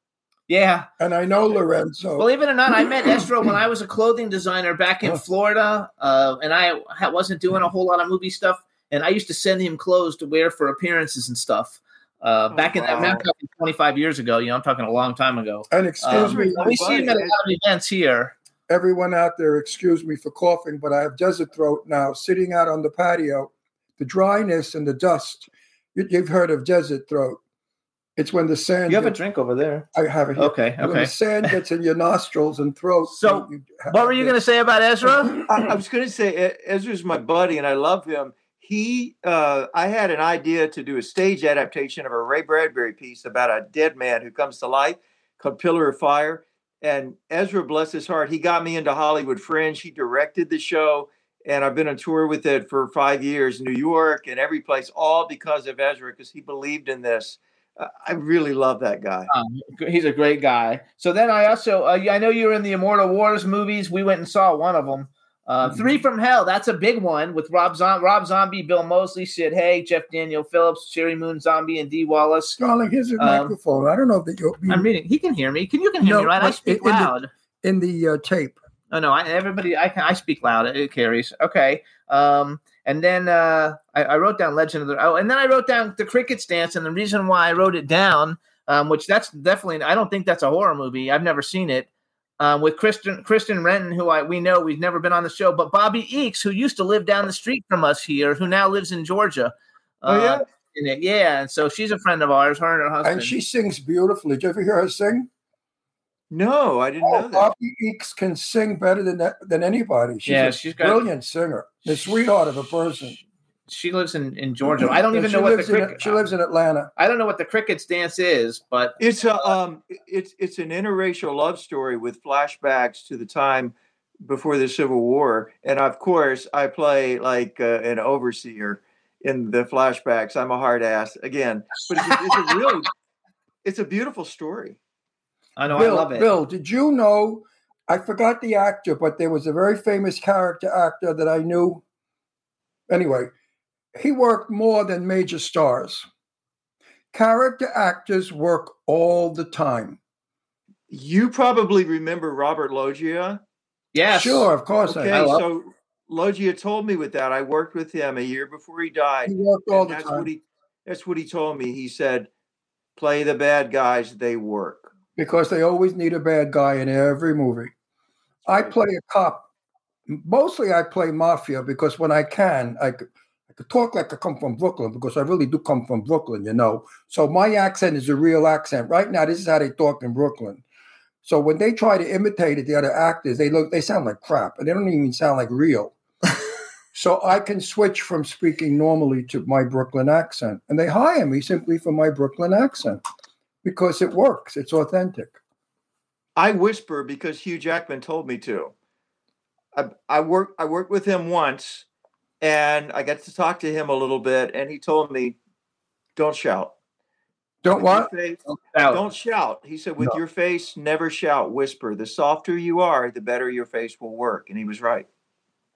Yeah, and I know Lorenzo. Believe it or not, I met Estro when I was a clothing designer back in. Florida, uh, and I wasn't doing a whole lot of movie stuff. And I used to send him clothes to wear for appearances and stuff. Uh, Oh, back in that, wow. I'm 25 years ago. You know, I'm talking a long time ago. and excuse Um, me, we see him at a lot of events here. everyone out there, excuse me for coughing, but I have desert throat now, sitting out on the patio. The dryness and the dust. You've heard of desert throat. It's when the sand. You have a drink over there. I have it here. Okay, When okay. the sand gets in your nostrils and throat. So, you- What were you going to say about Ezra? I, I was going to say Ezra's my buddy, and I love him. He, uh, I had an idea to do a stage adaptation of a Ray Bradbury piece about a dead man who comes to life, called Pillar of Fire. And Ezra, bless his heart, he got me into Hollywood Fringe. He directed the show, and I've been on tour with it for five years, New York and every place, all because of Ezra, because he believed in this. Uh, I really love that guy. Um, he's a great guy. So then I also, uh, I know you were in the Immortal Wars movies. We went and saw one of them. Uh, Mhm. Three from Hell. That's a big one with Rob, Zom- Rob Zombie, Bill Moseley, Sid Haig, Jeff Daniel Phillips, Sheri Moon Zombie, and Dee Wallace. Darling, here's your Um, microphone. I don't know that you'll be I'm reading. He can hear me. Can you can hear No, me, right? I speak in the- loud. in the uh, tape. Oh no, I, everybody, I can, I speak loud. It carries. Okay. Um, and then uh, I, I wrote down Legend of the. Oh, and then I wrote down the Crickets Dance, and the reason why I wrote it down, um, which that's definitely, I don't think that's a horror movie. I've never seen it. Um, with Kristen Kristen Renton, who I we know we've never been on the show, but Bobbie Eakes, who used to live down the street from us here, who now lives in Georgia. Oh, yeah? Uh, in it, yeah, and so she's a friend of ours. Her and her husband. And she sings beautifully. Did you ever hear her sing? No, I didn't Oh, know that. Bobbie Eakes can sing better than that, than anybody. She's Yeah, a she's got- brilliant singer. The sweetheart of a person. she lives in, in Georgia. I don't even know what the lives in- cricket. She lives in Atlanta. I don't know what the crickets dance is, but It's a um, it's it's an interracial love story with flashbacks to the time before the Civil War, and of course, I play like uh, an overseer in the flashbacks. I'm a hard ass again, but it's a, it's a really, it's a beautiful story. I know Bill, I love it. Bill, did you know? I forgot the actor, but there was a very famous character actor that I knew. Anyway, he worked more than major stars. Character actors work all the time. You probably remember Robert Loggia. Yes. Sure, of course Okay, I know. so Loggia told me with that. I worked with him a year before he died. He worked all the that's time what he that's what he told me. He said, "Play the bad guys; they work." Because they always need a bad guy in every movie. I play a cop. Mostly I play mafia because when I can, I could, I could talk like I come from Brooklyn because I really do come from Brooklyn, you know. So my accent is a real accent. Right now, this is how they talk in Brooklyn. So when they try to imitate it, the other actors, they look, they sound like crap, and they don't even sound like real. so I can switch from speaking normally to my Brooklyn accent, and they hire me simply for my Brooklyn accent because it works. It's authentic. I whisper because Hugh Jackman told me to. I, I worked I worked with him once, and I got to talk to him a little bit, and he told me, "Don't shout." Don't With what? your face- Out. Don't shout. He said, with No. your face, never shout, whisper. The softer you are, the better your face will work. And he was right.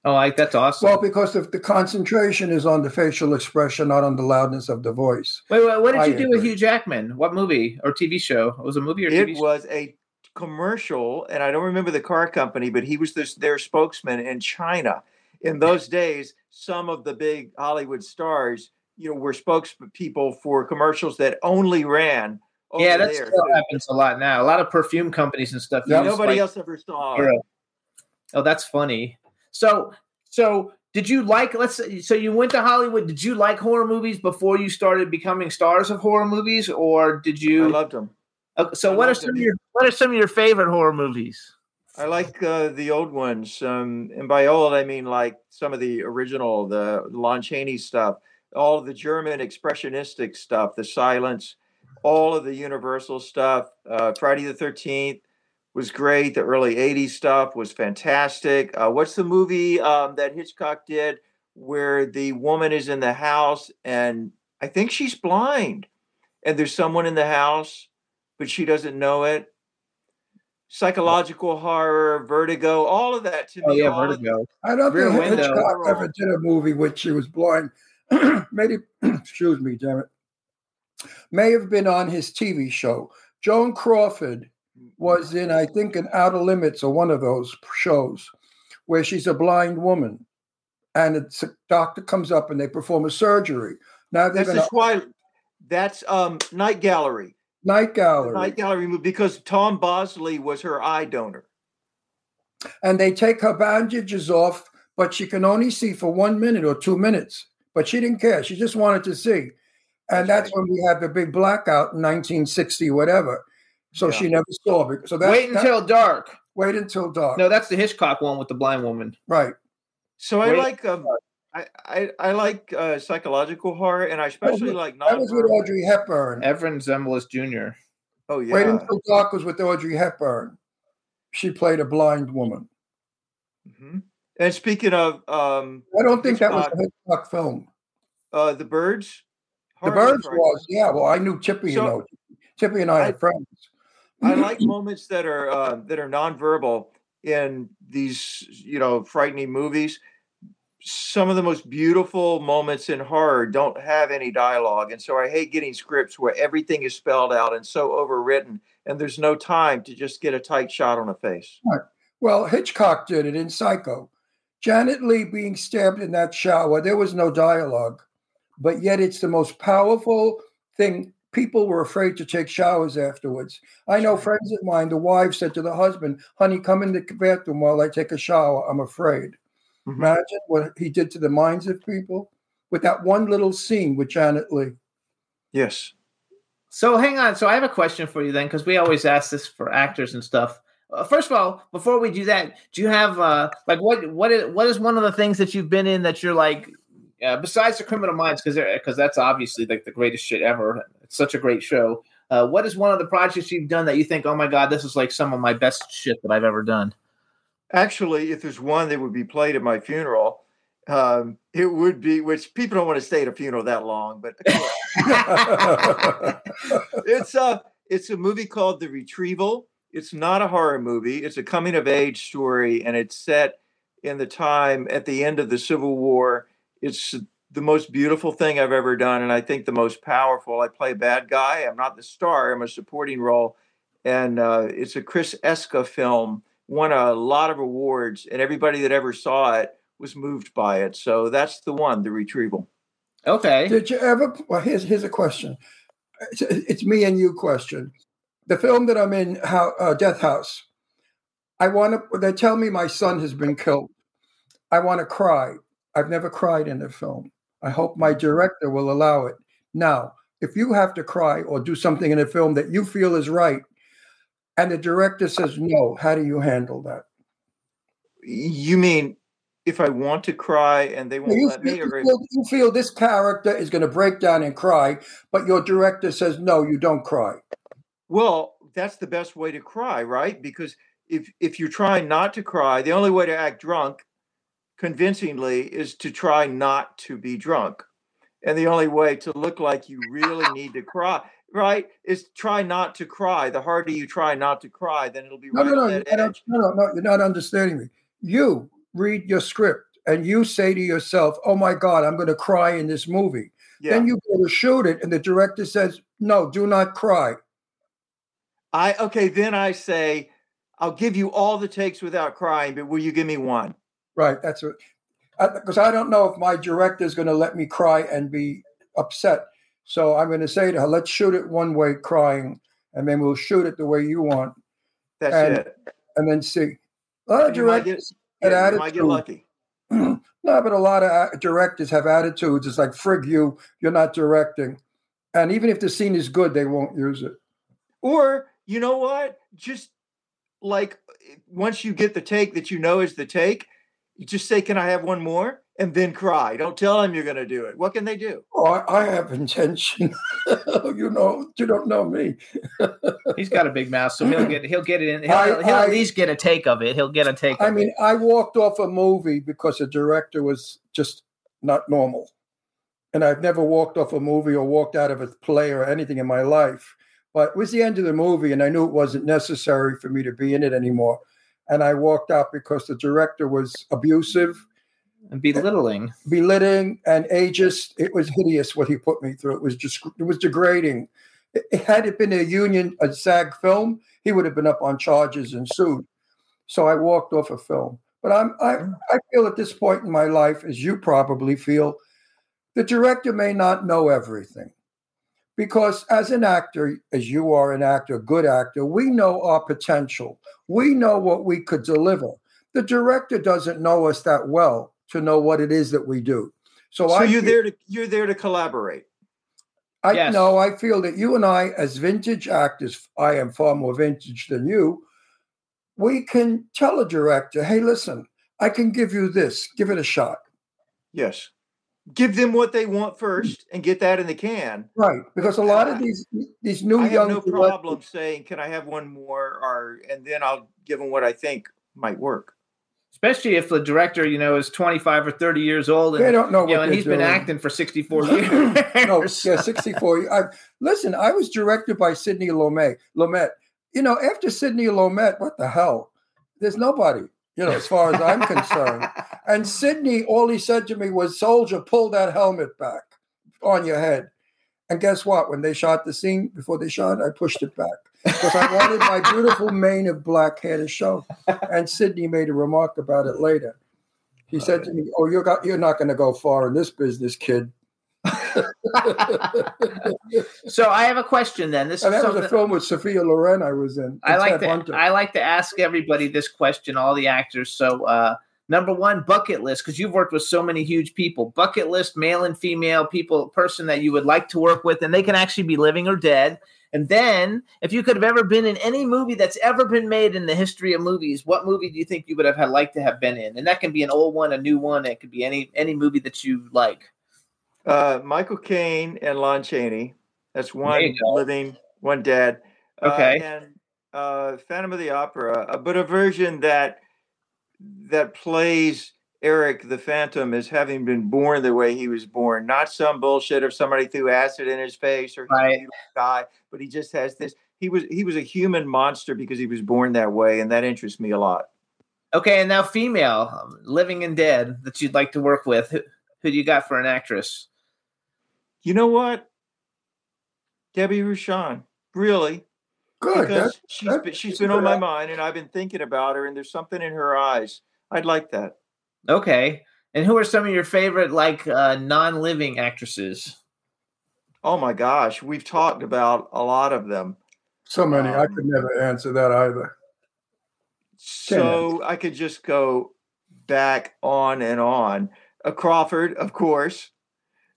Oh, like that's awesome. Well, because the, the concentration is on the facial expression, not on the loudness of the voice. wait, wait, what did I you do with. Hugh Jackman? What movie or TV show? It was a movie or TV It show? was a commercial, and I don't remember the car company, but he was this, their spokesman in China. In those days, some of the big Hollywood stars, you know, were spokespeople for commercials that only ran over Yeah, that there. still happens a lot now. A lot of perfume companies and stuff. Yeah, Nobody like, else ever saw it. Oh, that's funny. So, so did you like? Let's say, so you went to Hollywood. Did you like horror movies before you started becoming stars of horror movies, or did I you? loved him. Okay, so, I what are loved some them. of your What are some of your favorite horror movies? I like uh, the old ones, um, and by old I mean like some of the original, the Lon Chaney stuff, all of the German expressionistic stuff, the silence, all of the Universal stuff. Uh, Friday the Thirteenth was great. The early '80s stuff was fantastic. Uh, what's the movie um, that Hitchcock did where the woman is in the house and I think she's blind, and there's someone in the house, but she doesn't know it psychological horror, vertigo, all of that to Oh me. yeah, Vertigo. I don't Rear think Window. Hitchcock ever did a movie which she was blind. Maybe, excuse me, damn it. May have been on his TV show. Joan Crawford was in, I think, an Outer Limits or one of those shows where she's a blind woman. And it's, a doctor comes up and they perform a surgery. Now going the to Twilight. That's um, Night Gallery. night The gallery. Night Gallery movie because Tom Bosley was her eye donor. and they take her bandages off, but she can only see for one minute or two minutes. But she didn't care. She just wanted to see. And That's that's, when we had the big blackout in 1960, whatever. So Yeah. she never saw it. So that's, Wait that- until dark. wait until dark. No, that's the Hitchcock one with the blind woman. right. So I like um, I, I I like uh, psychological horror, and I especially like That was with. Audrey Hepburn. Efrem Zimbalist Jr. Oh yeah. Wait until dark was with Audrey Hepburn. She played a blind woman. Mhm. And speaking of um, I don't think that was Hitchcock. a Hitchcock film. uh, the birds. The Birds Fright. was, yeah. Well, I knew Chippy, So- you know. Chippy and I, I- are friends. I like moments that are uh, that are nonverbal in these, you know, frightening movies. Some of the most beautiful moments in horror don't have any dialogue, and so I hate getting scripts where everything is spelled out and so overwritten, and there's no time to just get a tight shot on a face. Well, Hitchcock did it in Psycho. Janet Leigh being stabbed in that shower, there was no dialogue, but yet it's the most powerful thing. People were afraid to take showers afterwards. I know friends of mine, the wife said to the husband, Honey, come in the bathroom while I take a shower. I'm afraid. Mhm. Imagine what he did to the minds of people with that one little scene with Janet Leigh. Yes. So hang on. So I have a question for you then, because we always ask this for actors and stuff. Uh, first of all, before we do that, do you have uh, like what what is what is one of the things that you've been in that you're like uh, besides the Criminal Minds because because that's obviously like the greatest shit ever. It's such a great show. Uh, what is one of the projects you've done that you think, oh my god, this is like some of my best shit that I've ever done? Actually, if there's one that would be played at my funeral, um, it would be, which people don't want to stay at a funeral that long, but it's a it's a movie called The Retrieval. It's not a horror movie. It's a coming of age story, and it's set in the time at the end of the Civil War. It's the most beautiful thing I've ever done, and I think the most powerful. I play a bad guy. I'm not the star. I'm a supporting role, and uh, it's a Chris Eska film. Won a lot of awards, and everybody that ever saw it was moved by it. So that's the one, The Retrieval. Okay. Did you ever? Well, here's here's a question. It's, it's me and you question. The film that I'm in, how, uh, Death House. I want to. They tell me my son has been killed. I want to cry. I've never cried in a film. I hope my director will allow it. Now, if you have to cry or do something in a film that you feel is right, and the director says no, how do you handle that? You mean if I want to cry and they won't You let feel, me, you, or feel, you feel this character is going to break down and cry, but your director says no, you don't cry. well, that's the best way to cry, right? Because if if you're trying not to cry, the only way to act drunk convincingly is to try not to be drunk. And the only way to look like you really need to cry right, is try not to cry. The harder you try not to cry, then it'll be No, right no, no, on that edge. No, no, no, you're not understanding me. You read your script and you say to yourself, "Oh my God, I'm going to cry in this movie." Yeah. Then you go to shoot it, and the director says, "No, do not cry." I okay, then I say, I'll give you all the takes without crying, but will you give me one? Right. That's what. Because I, don't know if my director is going to let me cry and be upset. So I'm going to say to her, "Let's shoot it one way, crying, and then we'll shoot it the way you want, That's And it. and then see." A lot of get, directors had yeah, get lucky. no, but a lot of uh, directors have attitudes. It's like, frig you, you're not directing. And even if the scene is good, they won't use it. Or you know what? Just like once you get the take that you know is the take, you just say, "Can I have one more?" and then cry. Don't tell them you're going to do it. What can they do? Oh, I, I have intention. you know, you don't know me. He's got a big mouth, so he'll get he'll get it in. He'll, I- he'll I- at least get a take of it. He'll get a take. I of mean, it. I walked off a movie because the director was just not normal. And I've never walked off a movie or walked out of a play or anything in my life. But it was the end of the movie, and I knew it wasn't necessary for me to be in it anymore. And I walked out because the director was abusive, and belittling. belittling, and ageist. It was hideous what he put me through. It was just it was degrading. It- had it been a union, a SAG film, he would have been up on charges and sued. So I walked off a film. But I'm I, hmm. I feel at this point in my life, as you probably feel, the director may not know everything. Because as an actor, as you are an actor, good actor, we know our potential. We know what we could deliver. The director doesn't know us that well to know what it is that we do. So, So I you're feel- there to you're there to collaborate. I Yes. know. I feel that you and I, as vintage actors, I am far more vintage than you. We can tell a director, "Hey, listen, I can give you this. Give it a shot." Yes. Give them what they want first and get that in the can. Right? Because a lot of uh, these these new I have no directors- problem saying, "Can I have one more?" Or and then I'll give them what I think might work. Especially if the director, you know, is twenty five or thirty years old, and They don't know you know, and they're he's been acting for sixty four years. no, yeah, 64. I, listen, I was directed by Sidney Lumet. Lumet. You know, after Sidney Lumet, what the hell? There's nobody, you know, as far as I'm concerned. And Sidney, all he said to me was, Soldier, pull that helmet back on your head. And guess what? When they shot the scene, before they shot, I pushed it back because I wanted my beautiful mane of black hair to show. And Sidney made a remark about it later. He said to me, "Oh, you're got, you're not going to go far in this business, kid." so I have a question. Then this And is that was a film with Sophia Loren I was in. I like to Hunter. I like to ask everybody this question, all the actors. So uh number one, bucket list, because you've worked with so many huge people. Bucket list, male and female people, person that you would like to work with, and they can actually be living or dead. And then, if you could have ever been in any movie that's ever been made in the history of movies, what movie do you think you would have had liked to have been in? And that can be an old one, a new one. It could be any any movie that you like. Uh, Michael Caine and Lon Chaney. That's one living, one dead. Uh, Okay. and uh, Phantom of the Opera, uh, but a version that that plays Erik the Phantom as having been born the way he was born, not some bullshit of somebody threw acid in his face or Right. he died, but he just has this. He was he was a human monster because he was born that way, and that interests me a lot. Okay, and now female, um, living and dead that you'd like to work with. Who, who do you got for an actress? You know what? Debbie Rochon, really. Good. because That, she's that- been, she's that's been on my mind and I've been thinking about her and there's something in her eyes. I'd like that. Okay. And who are some of your favorite like uh, non-living actresses? Oh my gosh, we've talked about a lot of them. so many. I Um, could never answer that either. So I could just go back on and on. A Crawford, of course,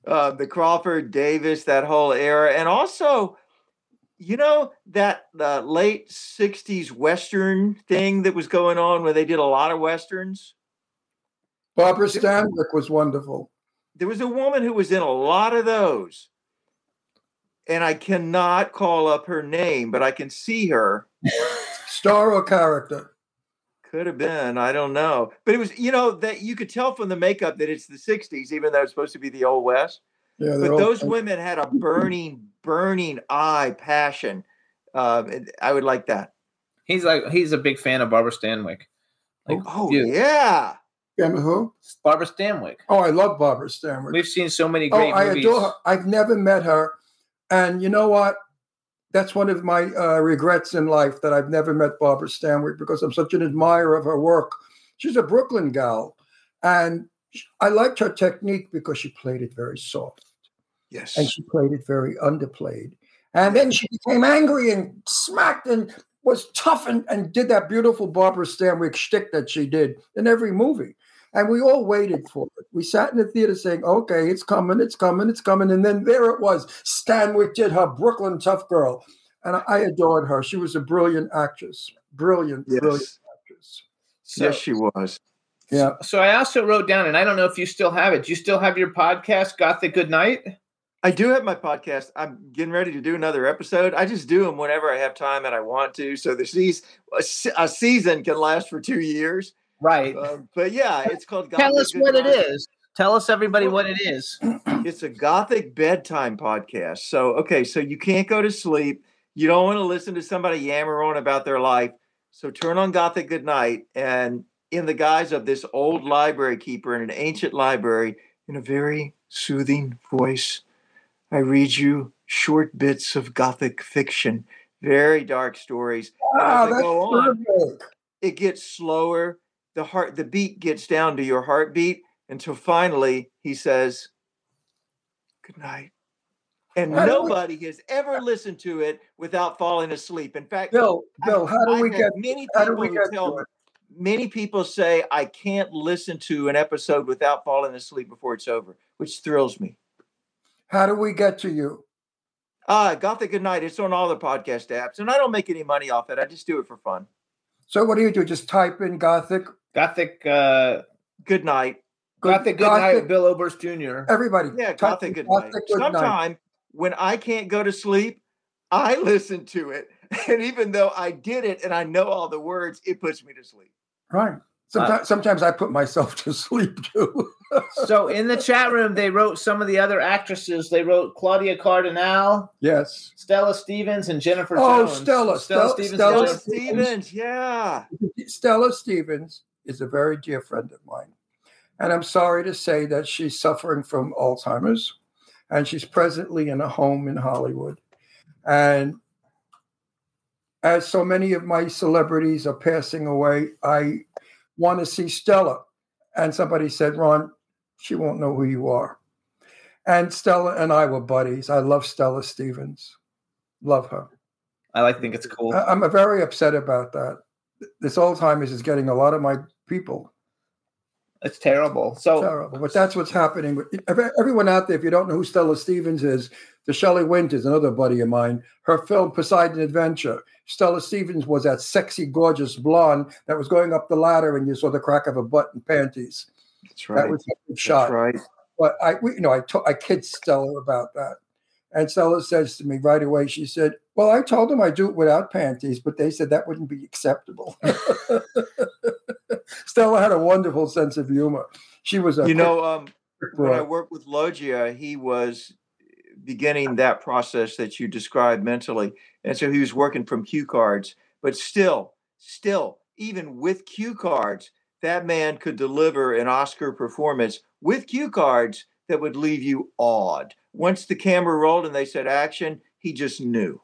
uh, the Crawford Davis, that whole era, and also, you know, that uh, late '60s Western thing that was going on where they did a lot of westerns. Barbara Stanwyck was wonderful. there was a woman who was in a lot of those and i cannot call up her name but i can see her Star or character? could have been i don't know but it was you know that you could tell from the makeup that it's the 60s even though it's supposed to be the old west Yeah, but those women had a burning burning eye passion. Um, I would like that. He's like he's a big fan of Barbara Stanwyck. Like, Oh you. yeah. Emma who? Barbara Stanwyck. Oh, I love Barbara Stanwyck. We've seen so many Oh, I movies. adore her. I've never met her, and you know what? That's one of my uh, regrets in life that I've never met Barbara Stanwyck because I'm such an admirer of her work. She's a Brooklyn gal, and I liked her technique because she played it very soft Yes. and she played it very underplayed. And then she became angry and smacked and was tough and, and did that beautiful Barbara Stanwyck shtick that she did in every movie. And we all waited for it. We sat in the theater saying, okay, it's coming, it's coming, it's coming. And then there it was. Stanwyck did her Brooklyn Tough Girl. And I adored her. She was a brilliant actress. Brilliant, brilliant yes. actress. So, yes, she was. Yeah. so I also wrote down, and I don't know if you still have it. Do you still have your podcast, Gothic Good Night? I do have my podcast. I'm getting ready to do another episode. I just do them whenever I have time and I want to. So the season, a season can last for two years. Right. Um, but yeah, it's called. Tell us what it is. Tell us, everybody, what it is. It's a gothic bedtime podcast. So, okay, so you can't go to sleep. You don't want to listen to somebody yammer on about their life. So turn on Gothic Good Night and in the guise of this old library keeper in an ancient library, in a very soothing voice, I read you short bits of gothic fiction, very dark stories. Wow, that's go on, terrific. it gets slower. The heart, the beat gets down to your heartbeat until finally he says, "Good night." And How do we- nobody has ever listened to it without falling asleep. In fact, Bill, Bill, how do I've we get many people tell me, many people say I can't listen to an episode without falling asleep before it's over, which thrills me. How do we get to you? Ah, Gothic Good Night. It's on all the podcast apps, and I don't make any money off it. I just do it for fun. So what do you do? Just type in Gothic. Gothic, uh, Good night. Gothic Good Night Bill Oberst Jr. Everybody. Yeah, type Gothic in Good Night. Gothic Good Night. Sometime when I can't go to sleep, I listen to it. And even though I did it and I know all the words, it puts me to sleep. Right. Sometimes, uh, sometimes I put myself to sleep too. so in the chat room, they wrote some of the other actresses. They wrote Claudia Cardinale, yes. Stella Stevens, and Jennifer Oh, Jones. Stella, Stella Stella- Stevens. Stella Stella Stevens, yeah. Stella Stevens is a very dear friend of mine. And I'm sorry to say that she's suffering from Alzheimer's and she's presently in a home in Hollywood. And as so many of my celebrities are passing away, I want to see Stella. And somebody said, Ron, she won't know who you are. And Stella and I were buddies. I love Stella Stevens. Love her. I like think it's cool. I'm very upset about that. This Alzheimer's is getting a lot of my people. It's terrible. So Terrible. But that's what's happening. with- Everyone out there, if you don't know who Stella Stevens is, the Shelley Winters, another buddy of mine, her film Poseidon Adventure. Stella Stevens was that sexy, gorgeous blonde that was going up the ladder and you saw the crack of a butt and panties. That's right. That was a good That's shot. right. But I, we, you know, I, to, I kid Stella about that. And Stella says to me right away, she said, Well, I told them I'd do it without panties, but they said that wouldn't be acceptable. Stella had a wonderful sense of humor. She was a You know, um, when I worked with Loggia, he was beginning that process that you described mentally. And so he was working from cue cards, but still, still, even with cue cards, that man could deliver an Oscar performance with cue cards that would leave you awed. Once the camera rolled and they said action, he just knew.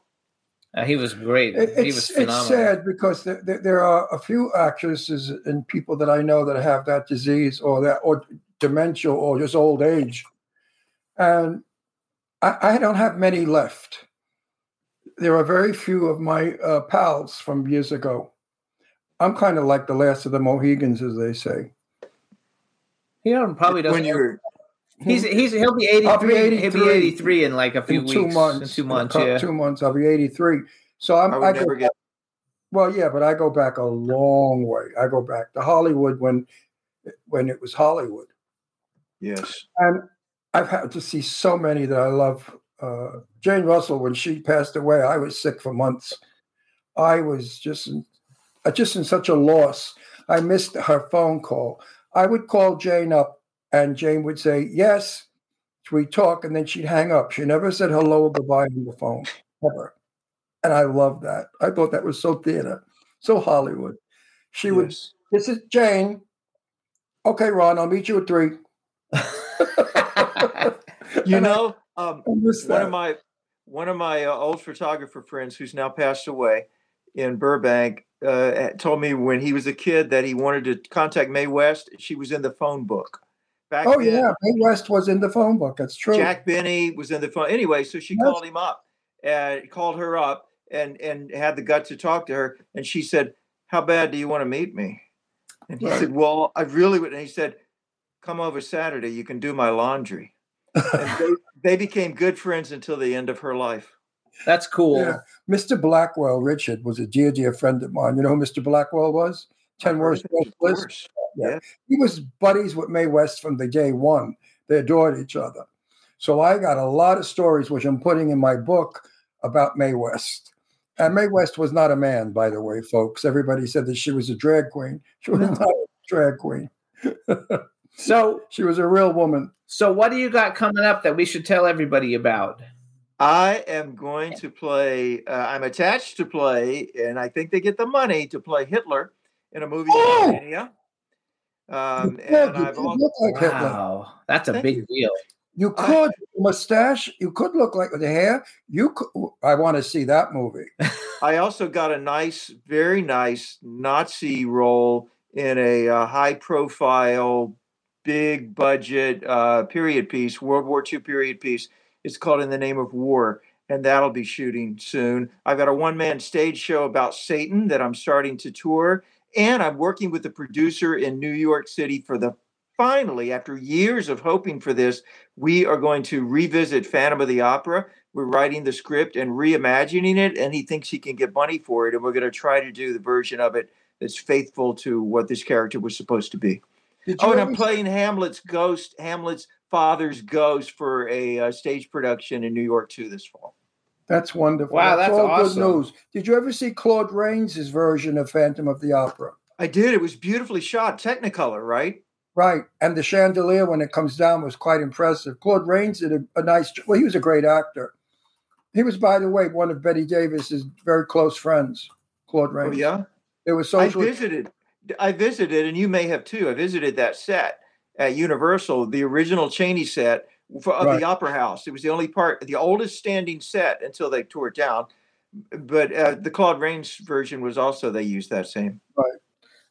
uh, he was great. It- he was it's, phenomenal. it's sad because there, there, there are a few actresses and people that I know that have that disease or that or dementia or just old age, and I, I don't have many left. There are very few of my uh, pals from years ago. I'm kind of like the last of the Mohegans, as they say. He don't- probably doesn't. when you were he's he's he'll be eighty I'll be three. He'll be 83 in like a few in weeks. two months. In two months. in Yeah. two months. I'll be 83. So I'm. I I go never get Well, yeah, but I go back a long way. I go back to Hollywood when when it was Hollywood, yes. and I've had to see so many that I love. Uh, Jane Russell, when she passed away, I was sick for months. I was just in, just in such a loss. I missed her phone call. I would call Jane up, and Jane would say, "Yes, we talk, and then she'd hang up. She never said hello or goodbye on the phone, ever. And I loved that. I thought that was so theater, so Hollywood. She would, Yes. this is Jane. Okay, Ron, I'll meet you at three. You And know, I miss one that. of my one of my uh, old photographer friends who's now passed away in Burbank uh, told me when he was a kid that he wanted to contact Mae West. She was in the phone book. Back oh, then, yeah. Mae West was in the phone book. That's true. Jack Benny was in the phone. Anyway, so she Yes. called him up and called her up and and had the guts to talk to her. And she said, "How bad do you want to meet me?" And he Right. said, "Well, I really would." And he said, "Come over Saturday. You can do my laundry." And they, they became good friends until the end of her life. That's cool. Yeah. Mr. Blackwell, Richard, was a dear, dear friend of mine. You know who Mr. Blackwell was? 10 I've Worst heard of it, Best of List. Yeah. Yeah. He was buddies with Mae West from the day one. They adored each other. So I got a lot of stories, which I'm putting in my book about Mae West. And Mae West was not a man, by the way, folks. Everybody said that she was a drag queen. She was not a drag queen. So, She was a real woman. so what do you got coming up that we should tell everybody about? I am going to play. Uh, I'm attached to play, and I think they get the money to play Hitler in a movie Oh! called Mania. Um, Yeah, and you I've also, look like Hitler. Wow, that's a Thank big you. deal. You I- could mustache. You could look like with the hair. You could. I want to see that movie. I also got a nice, very nice Nazi role in a uh, high-profile, big-budget uh, period piece, World War II period piece. It's called In the Name of War, and that'll be shooting soon. I've got a one-man stage show about Satan that I'm starting to tour, and I'm working with the producer in New York City for the finally, after years of hoping for this, we are going to revisit Phantom of the Opera. We're writing the script and reimagining it, and he thinks he can get money for it. And we're going to try to do the version of it that's faithful to what this character was supposed to be. Did you Oh, and ever I'm playing Hamlet's ghost, Hamlet's father's ghost for a uh, stage production in New York too this fall. That's wonderful. Wow, that's all awesome. good news. Did you ever see Claude Rains' version of Phantom of the Opera? I did. It was beautifully shot, Technicolor, right? Right, and the chandelier when it comes down was quite impressive. Claude Rains did a, a nice. Well, he was a great actor. He was, by the way, one of Bette Davis's very close friends. Claude Rains. Oh Rains. yeah. It was so I visited. I visited, and you may have too. I visited that set at Universal, the original Chaney set for, of Right. the Opera House. It was the only part, the oldest standing set until they tore it down. But uh, the Claude Rains version was also they used that same. Right.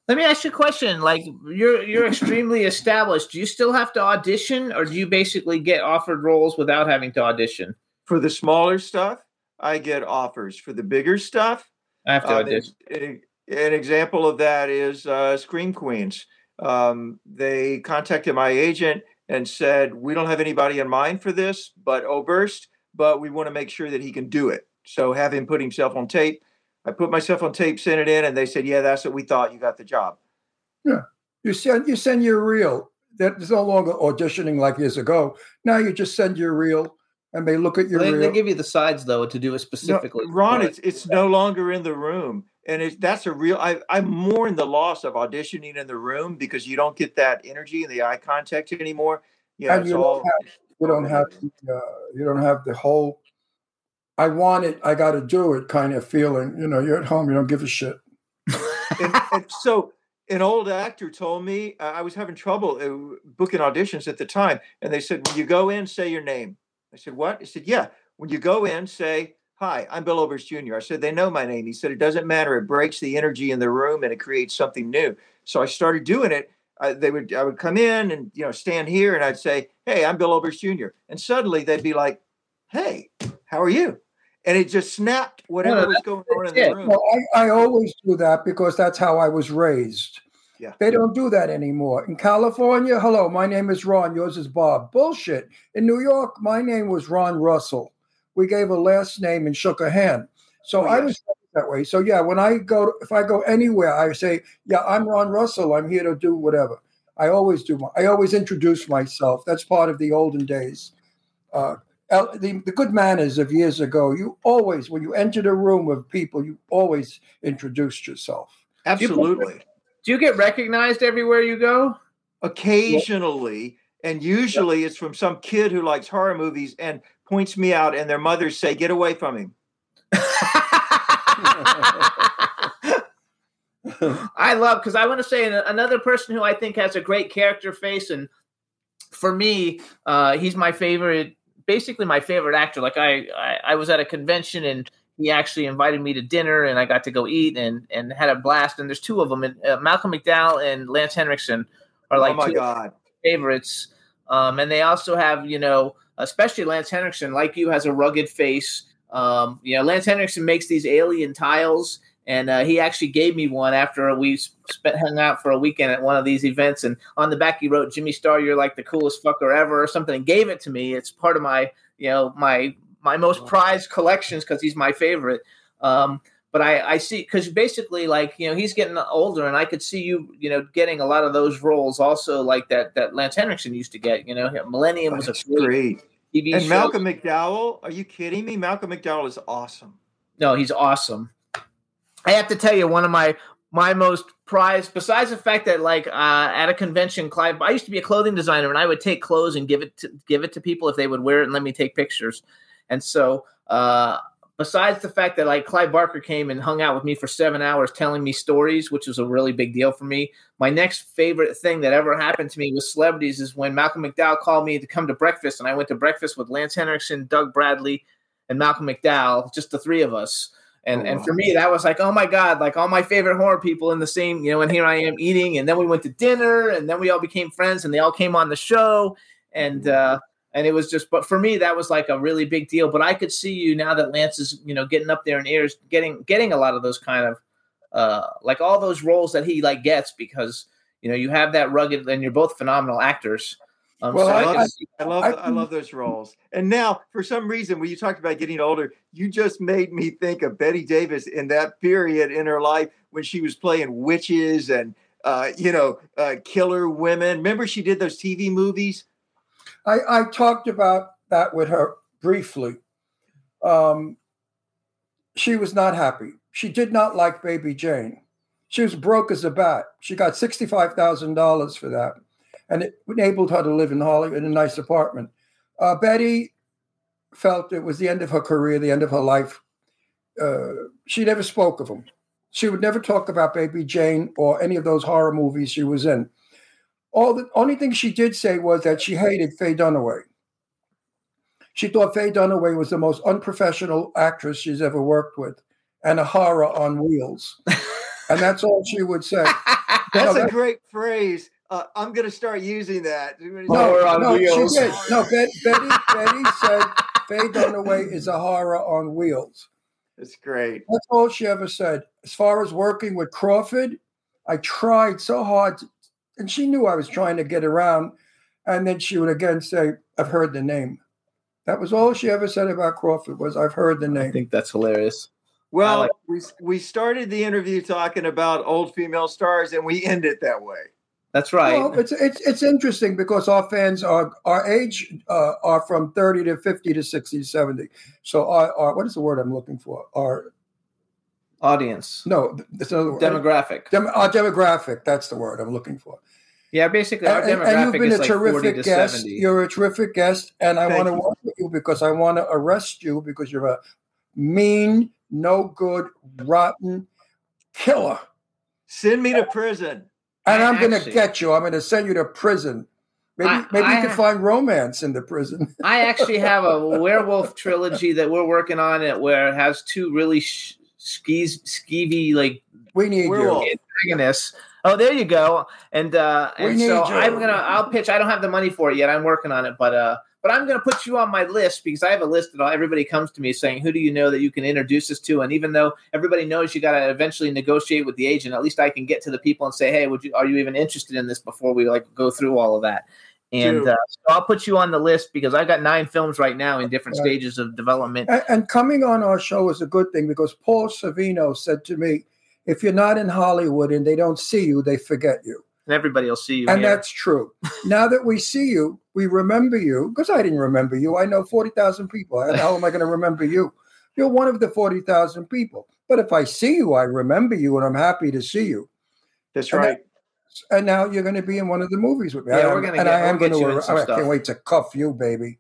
Let me ask you a question. Like you're you're extremely established. Do you still have to audition, or do you basically get offered roles without having to audition? For the smaller stuff, I get offers. For the bigger stuff, I have to Uh, audition. an, an example of that is uh, Scream Queens. Um, they contacted my agent and said, "We don't have anybody in mind for this, but Oberst, but we want to make sure that he can do it. So have him put himself on tape." I put myself on tape, sent it in, and they said, "Yeah, that's what we thought. You got the job." Yeah, you send you send your reel. There's no longer auditioning like years ago. Now you just send your reel, and they look at your They, reel. they give you the sides though to do it No, specifically. Ron, it's it's no longer in the room, and it's that's a real. I, I'm more the loss of auditioning in the room because you don't get that energy and the eye contact anymore. Yeah, And you don't all. you don't have the, uh, you don't have the whole I want it, I got to do it kind of feeling. You know, you're at home, you don't give a shit. and, and so an old actor told me uh, I was having trouble uh, booking auditions at the time, and they said, "When you go in, say your name." I said, "What?" He said, "Yeah, when you go in, say." Hi, I'm Bill Oberst Jr. I said, they know my name. He said, it doesn't matter. It breaks the energy in the room and it creates something new. So I started doing it. I, they would, I would come in and, you know, stand here and I'd say, Hey, I'm Bill Oberst Jr. And suddenly they'd be like, Hey, how are you? And it just snapped whatever Well, was going on in it. the room. Well, I, I always do that because that's how I was raised. Yeah. They don't do that anymore. In California, hello, my name is Ron, yours is Bob. Bullshit. In New York, my name was Ron Russell. We gave a last name and shook a hand. So Oh, I yes. was that way. So yeah, when I go, if I go anywhere, I say, yeah, I'm Ron Russell. I'm here to do whatever. I always do. My, I always introduce myself. That's part of the olden days. Uh, the, the good manners of years ago. You always, when you entered a room of people, you always introduced yourself. Absolutely. Do you get recognized everywhere you go? Occasionally, And usually it's from some kid who likes horror movies and points me out, and their mothers say, Get away from him. I love because I want to say another person who I think has a great character face, and for me, uh, he's my favorite, basically my favorite actor. Like I, I, I was at a convention and he actually invited me to dinner, and I got to go eat and and had a blast. And there's two of them, and uh, Malcolm McDowell and Lance Henriksen are like oh my two God. Favorites. Um, and they also have, you know, especially Lance Henriksen, like you, has a rugged face. Um, you know, Lance Henriksen makes these alien tiles, and uh, he actually gave me one after we spent hung out for a weekend at one of these events. And on the back, he wrote, "Jimmy Star, you're like the coolest fucker ever," or something, and gave it to me. It's part of my, you know, my my most prized collections because he's my favorite. Um, but I, I see because basically like you know he's getting older and I could see you you know getting a lot of those roles also like that that Lance Henriksen used to get you know Millennium was That's a great. TV And show. Malcolm McDowell, are you kidding me? Malcolm McDowell is awesome. no he's awesome I have to tell you one of my my most prized besides the fact that like uh, at a convention Clive I used to be a clothing designer and I would take clothes and give it to give it to people if they would wear it and let me take pictures and so uh besides the fact that like Clive Barker came and hung out with me for seven hours telling me stories, which was a really big deal for me. My next favorite thing that ever happened to me with celebrities is when Malcolm McDowell called me to come to breakfast, and I went to breakfast with Lance Henriksen, Doug Bradley, and Malcolm McDowell, just the three of us. And, Oh, and for me, that was like, oh my God, like all my favorite horror people in the same, you know, and here I am eating. And then we went to dinner and then we all became friends and they all came on the show. And, uh, and it was just but for me that was like a really big deal but i could see you now that lance is you know getting up there in ears getting getting a lot of those kind of uh like all those roles that he like gets because you know you have that rugged and you're both phenomenal actors um, Well, so I- I, could I- I love I I, love those roles. And now, for some reason, when you talked about getting older, you just made me think of Bette Davis in that period in her life when she was playing witches and uh, you know uh, killer women. Remember, she did those TV movies. I, I talked about that with her briefly. Um, she was not happy. She did not like Baby Jane. She was broke as a bat. She got $65,000 for that. And it enabled her to live in Hollywood in a nice apartment. Uh, Bette felt it was the end of her career, the end of her life. Uh, she never spoke of him. She would never talk about Baby Jane or any of those horror movies she was in. All the only thing she did say was that she hated Faye Dunaway. She thought Faye Dunaway was the most unprofessional actress she's ever worked with and a horror on wheels. and that's all she would say. That's No, a great phrase. Uh, I'm going to start using that. No, on no, wheels. she did. No, Bet, Bette, Bette said Faye Dunaway is a horror on wheels. That's great. That's all she ever said. As far as working with Crawford, I tried so hard, to, and she knew I was trying to get around. And then she would again say, "I've heard the name." That was all she ever said about Crawford was, "I've heard the name. i think that's hilarious Well, like- we we started the interview talking about old female stars, and we end it that way. that's right Well, it's it's it's interesting because our fans are our age uh, are from thirty to fifty to 60 to 70. So our, our what is the word I'm looking for? Our audience no, there's another uh, word. demographic Dem- our demographic. That's the word I'm looking for. yeah basically our And, and- demographic and you've been is a like terrific guest. 70. You're a terrific guest, and I Thank want to work with you because I want to arrest you because you're a mean, no good, rotten killer. Send me to prison. And I I'm going to get you. I'm going to send you to prison. Maybe I- maybe I you can find romance in the prison. I actually have a werewolf trilogy that we're working on it where it has two really sh- skis skeevy like We need Werewolf. you. antagonists. Oh, there you go. And uh We and so you. I'm gonna I'll pitch. I don't have the money for it yet. I'm working on it, but uh but I'm gonna put you on my list because I have a list that all, everybody comes to me saying, "Who do you know that you can introduce us to?" And even though everybody knows you got to eventually negotiate with the agent, at least I can get to the people and say, "Hey, would you are you even interested in this?" Before we like go through all of that. And uh, so I'll put you on the list because I've got nine films right now in different Right. stages of development. And, and coming on our show is a good thing because Paul Sorvino said to me, if you're not in Hollywood and they don't see you, they forget you. And everybody will see you. And here. that's true. now that we see you, we remember you because I didn't remember you. I know 40,000 people. How am I going to remember you? You're one of the 40,000 people. But if I see you, I remember you and I'm happy to see you. That's And right. And now you're going to be in one of the movies with me. Yeah, I we're gonna and get- I am we'll get going you to. in some I stuff. can't wait to cuff you, baby.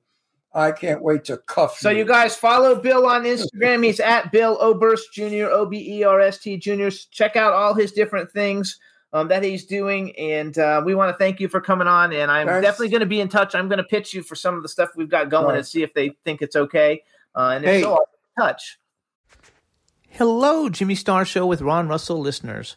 I can't wait to cuff you. So you guys follow Bill on Instagram. He's at Bill Oberst Jr. O B E R S T Jr. Check out all his different things um, that he's doing, and uh, we want to thank you for coming on. And I'm Thanks. definitely going to be in touch. I'm going to pitch you for some of the stuff we've got going Right. and see if they think it's okay. Uh, and if Hey. so, I'll touch. Hello, Jimmy Star Show with Ron Russell listeners.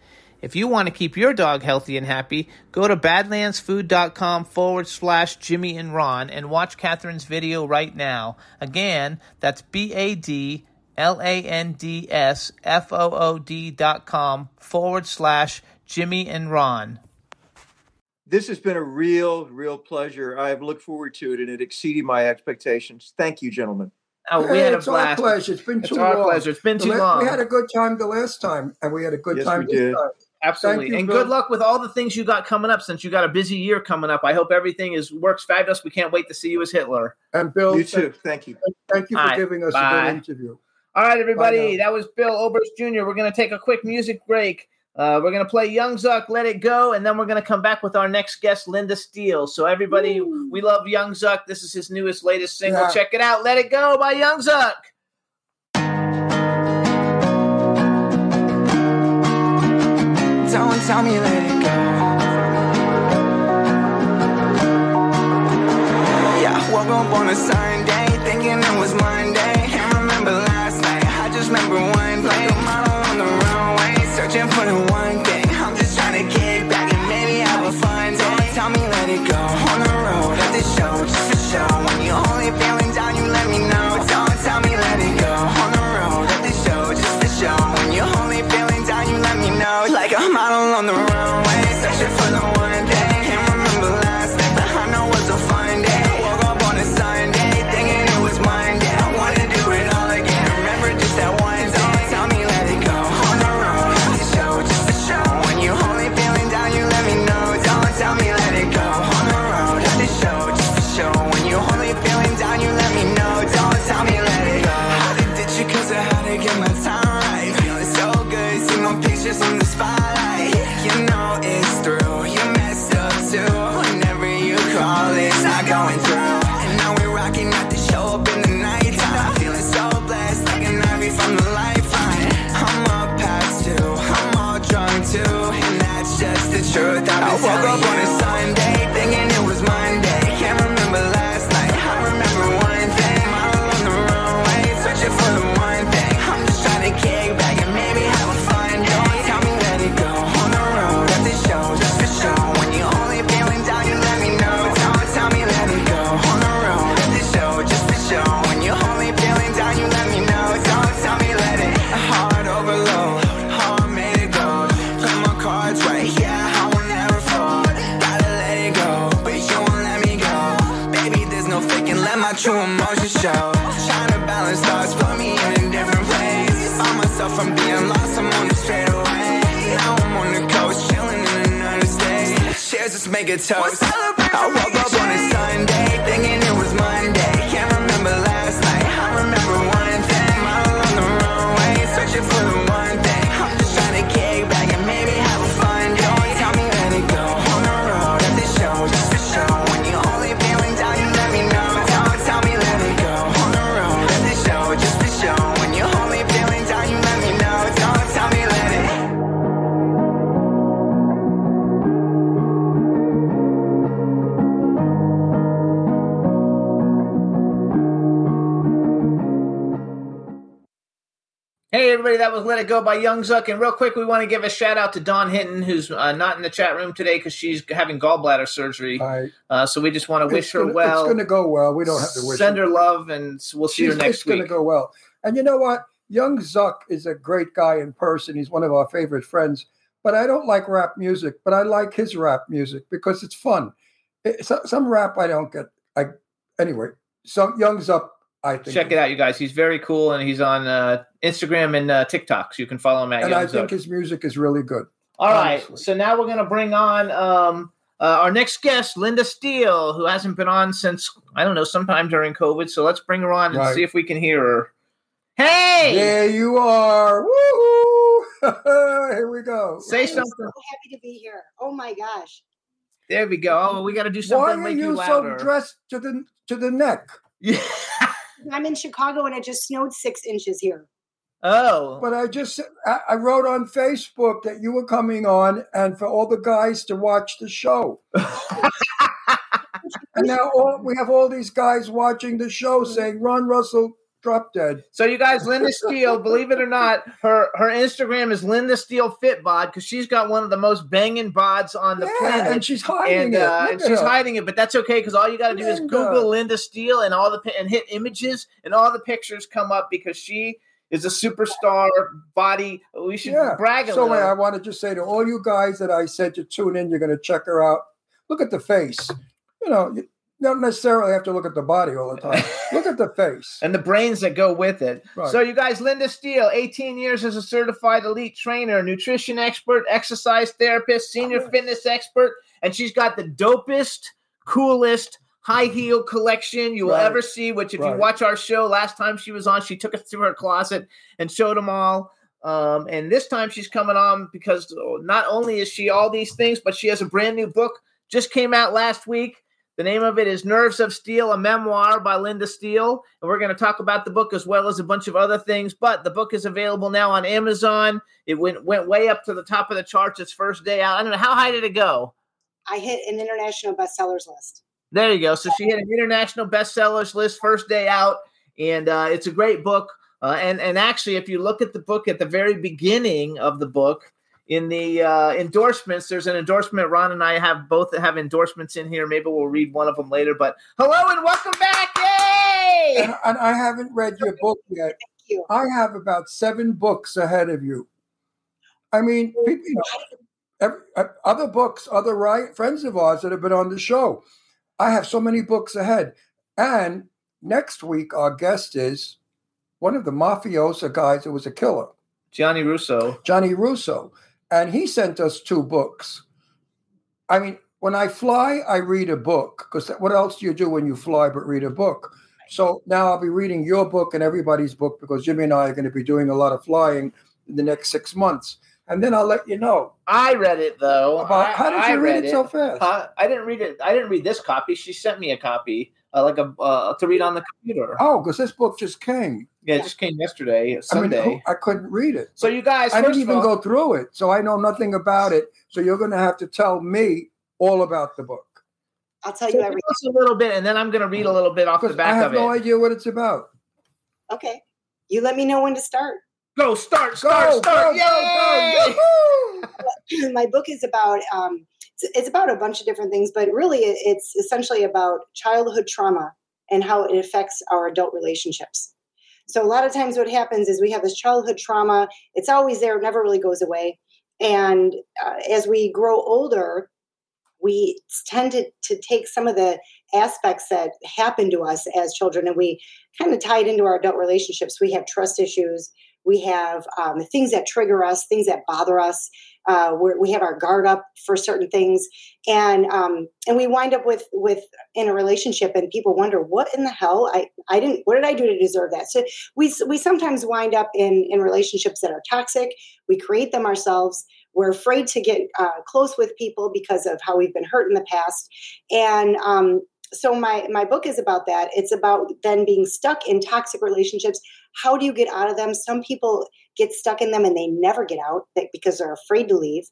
If you want to keep your dog healthy and happy, go to badlandsfood.com forward slash Jimmy and Ron and watch Catherine's video right now. Again, that's B A D L A N D S F O O D dot com forward slash Jimmy and Ron. This has been a real, real pleasure. I've looked forward to it, and it exceeded my expectations. Thank you, gentlemen. Oh, we Hey, had a it's our blast. pleasure. It's been It's too our long. pleasure. It's been The too la- long. We had a good time the last time, and we had a good Yes, time we this did. time. Absolutely. Thank you, and Bill. good luck with all the things you got coming up since you got a busy year coming up. I hope everything is works fabulous. We can't wait to see you as Hitler. And Bill, You thank, too. Thank you. thank you for All right, giving us bye. a good interview. All right, everybody. That was Bill Oberst Jr. We're going to take a quick music break. Uh, we're going to play Young Zuck, Let It Go, and then we're going to come back with our next guest, Linda Steele. So, everybody, we love Young Zuck. This is his newest, latest single. Yeah. Check it out. Let It Go by Young Zuck. Don't tell me let it go. Yeah, up on a Sunday, woke up on a let's everybody, that was Let It Go by Young Zuck. And real quick, we want to give a shout out to Dawn Hinton, who's uh, not in the chat room today because she's having gallbladder surgery. I, Uh, so we just want to wish it's her gonna, well. It's going to go well. We don't have to wish Send her her love, and we'll see her She's- next it's going to go well. And you know what? Young Zuck is a great guy in person. He's one of our favorite friends. But I don't like rap music, but I like his rap music because it's fun. It- so- some rap I don't get. I anyway. Some Young Zuck, I think. Check it out, you guys. He's very cool, and he's on uh, Instagram and uh, TikTok, so you can follow him at And Young I Zuck. think his music is really good. All right, honestly. so now we're going to bring on um, uh, our next guest, Linda Steele, who hasn't been on since I don't know, sometime during COVID. So let's bring her on and Right. see if we can hear her. Hey, There you are. Woohoo! Here we go. say I'm something. so happy to be here. Oh my gosh. There we go. Oh, we got to do something. Why something. are make you you so dressed to the to the neck? Yeah. I'm in Chicago and it just snowed six inches here. oh, But I just I, I wrote on Facebook that you were coming on, and for all the guys to watch the show. and now all, we have all these guys watching the show saying Ron Russell drop dead. so you guys, Linda Steele, believe it or not, her her Instagram is Linda Steele Fit Bod because she's got one of the most banging bods on the Yeah, planet. and she's hiding and, it. uh, and she's hiding it, but that's okay because all you got to do is Google Linda Steele and all the and hit images, and all the pictures come up because she is a superstar body. We should Yeah. brag a So little. I want to just say to all you guys that I said to tune in, you're going to check her out. Look at the face. You know, don't necessarily have to look at the body all the time. look at the face. and the brains that go with it. Right. So, you guys, Linda Steele, 18 years as a certified elite trainer, nutrition expert, exercise therapist, senior fitness expert, and she's got the dopest, coolest high heel collection you will Right. ever see. Which, if you watch our show last time she was on, she took us through her closet and showed them all. Um, and this time she's coming on because not only is she all these things, but she has a brand new book just came out last week. The name of it is Nerves of Steel, a memoir by Linda Steele. And we're going to talk about the book as well as a bunch of other things. But the book is available now on Amazon. It went went way up to the top of the charts its first day out. I don't know how high did it go. I hit an international bestsellers list. There you go. So she hit an international bestsellers list first day out, and uh, it's a great book. Uh, and and actually, if you look at the book at the very beginning of the book, in the uh, endorsements, there's an endorsement. Ron and I have both have endorsements in here. Maybe we'll read one of them later. But hello and welcome back! Yay! And, and I haven't read your book yet. Thank you. I have about seven books ahead of you. I mean, people, you know, every, uh, other books, other right, friends of ours that have been on the show. I have so many books ahead. And next week, our guest is one of the mafiosa guys that was a killer, Johnny Russo. Johnny Russo. And he sent us two books. I mean, when I fly, I read a book because what else do you do when you fly but read a book? So now I'll be reading your book and everybody's book because Jimmy and I are going to be doing a lot of flying in the next six months. And then I'll let you know I read it though. about I- how did I you read, it so fast? I didn't read it. I didn't read this copy. She sent me a copy, uh, like a uh, to read on the computer. Oh, because this book just came. Yeah, it just came yesterday, I mean, Sunday. I couldn't read it. so you guys, I first didn't even all, go through it, so I know nothing about it. So you're going to have to tell me all about the book I'll tell so you give everything. us a little bit, and then I'm going to read a little bit off the because back I have of no it. idea what it's about. Okay. You let me know when to start. Go start, start, Go, start! go, go, go! my book is about um, it's, about a bunch of different things, but really it's essentially about childhood trauma and how it affects our adult relationships. So a lot of times what happens is we have this childhood trauma. It's always there, it never really goes away. And uh, as we grow older, we tend to, to take some of the aspects that happen to us as children and we kind of tie it into our adult relationships. We have trust issues. We have um, things that trigger us, things that bother us. Uh, we have our guard up for certain things, and um, and we wind up with with in a relationship, and people wonder what in the hell I I didn't what did I do to deserve that? So we we sometimes wind up in in relationships that are toxic. We create them ourselves. We're afraid to get uh, close with people because of how we've been hurt in the past, and um, so my my book is about that. It's about then being stuck in toxic relationships. How do you get out of them? Some people get stuck in them and they never get out because they're afraid to leave.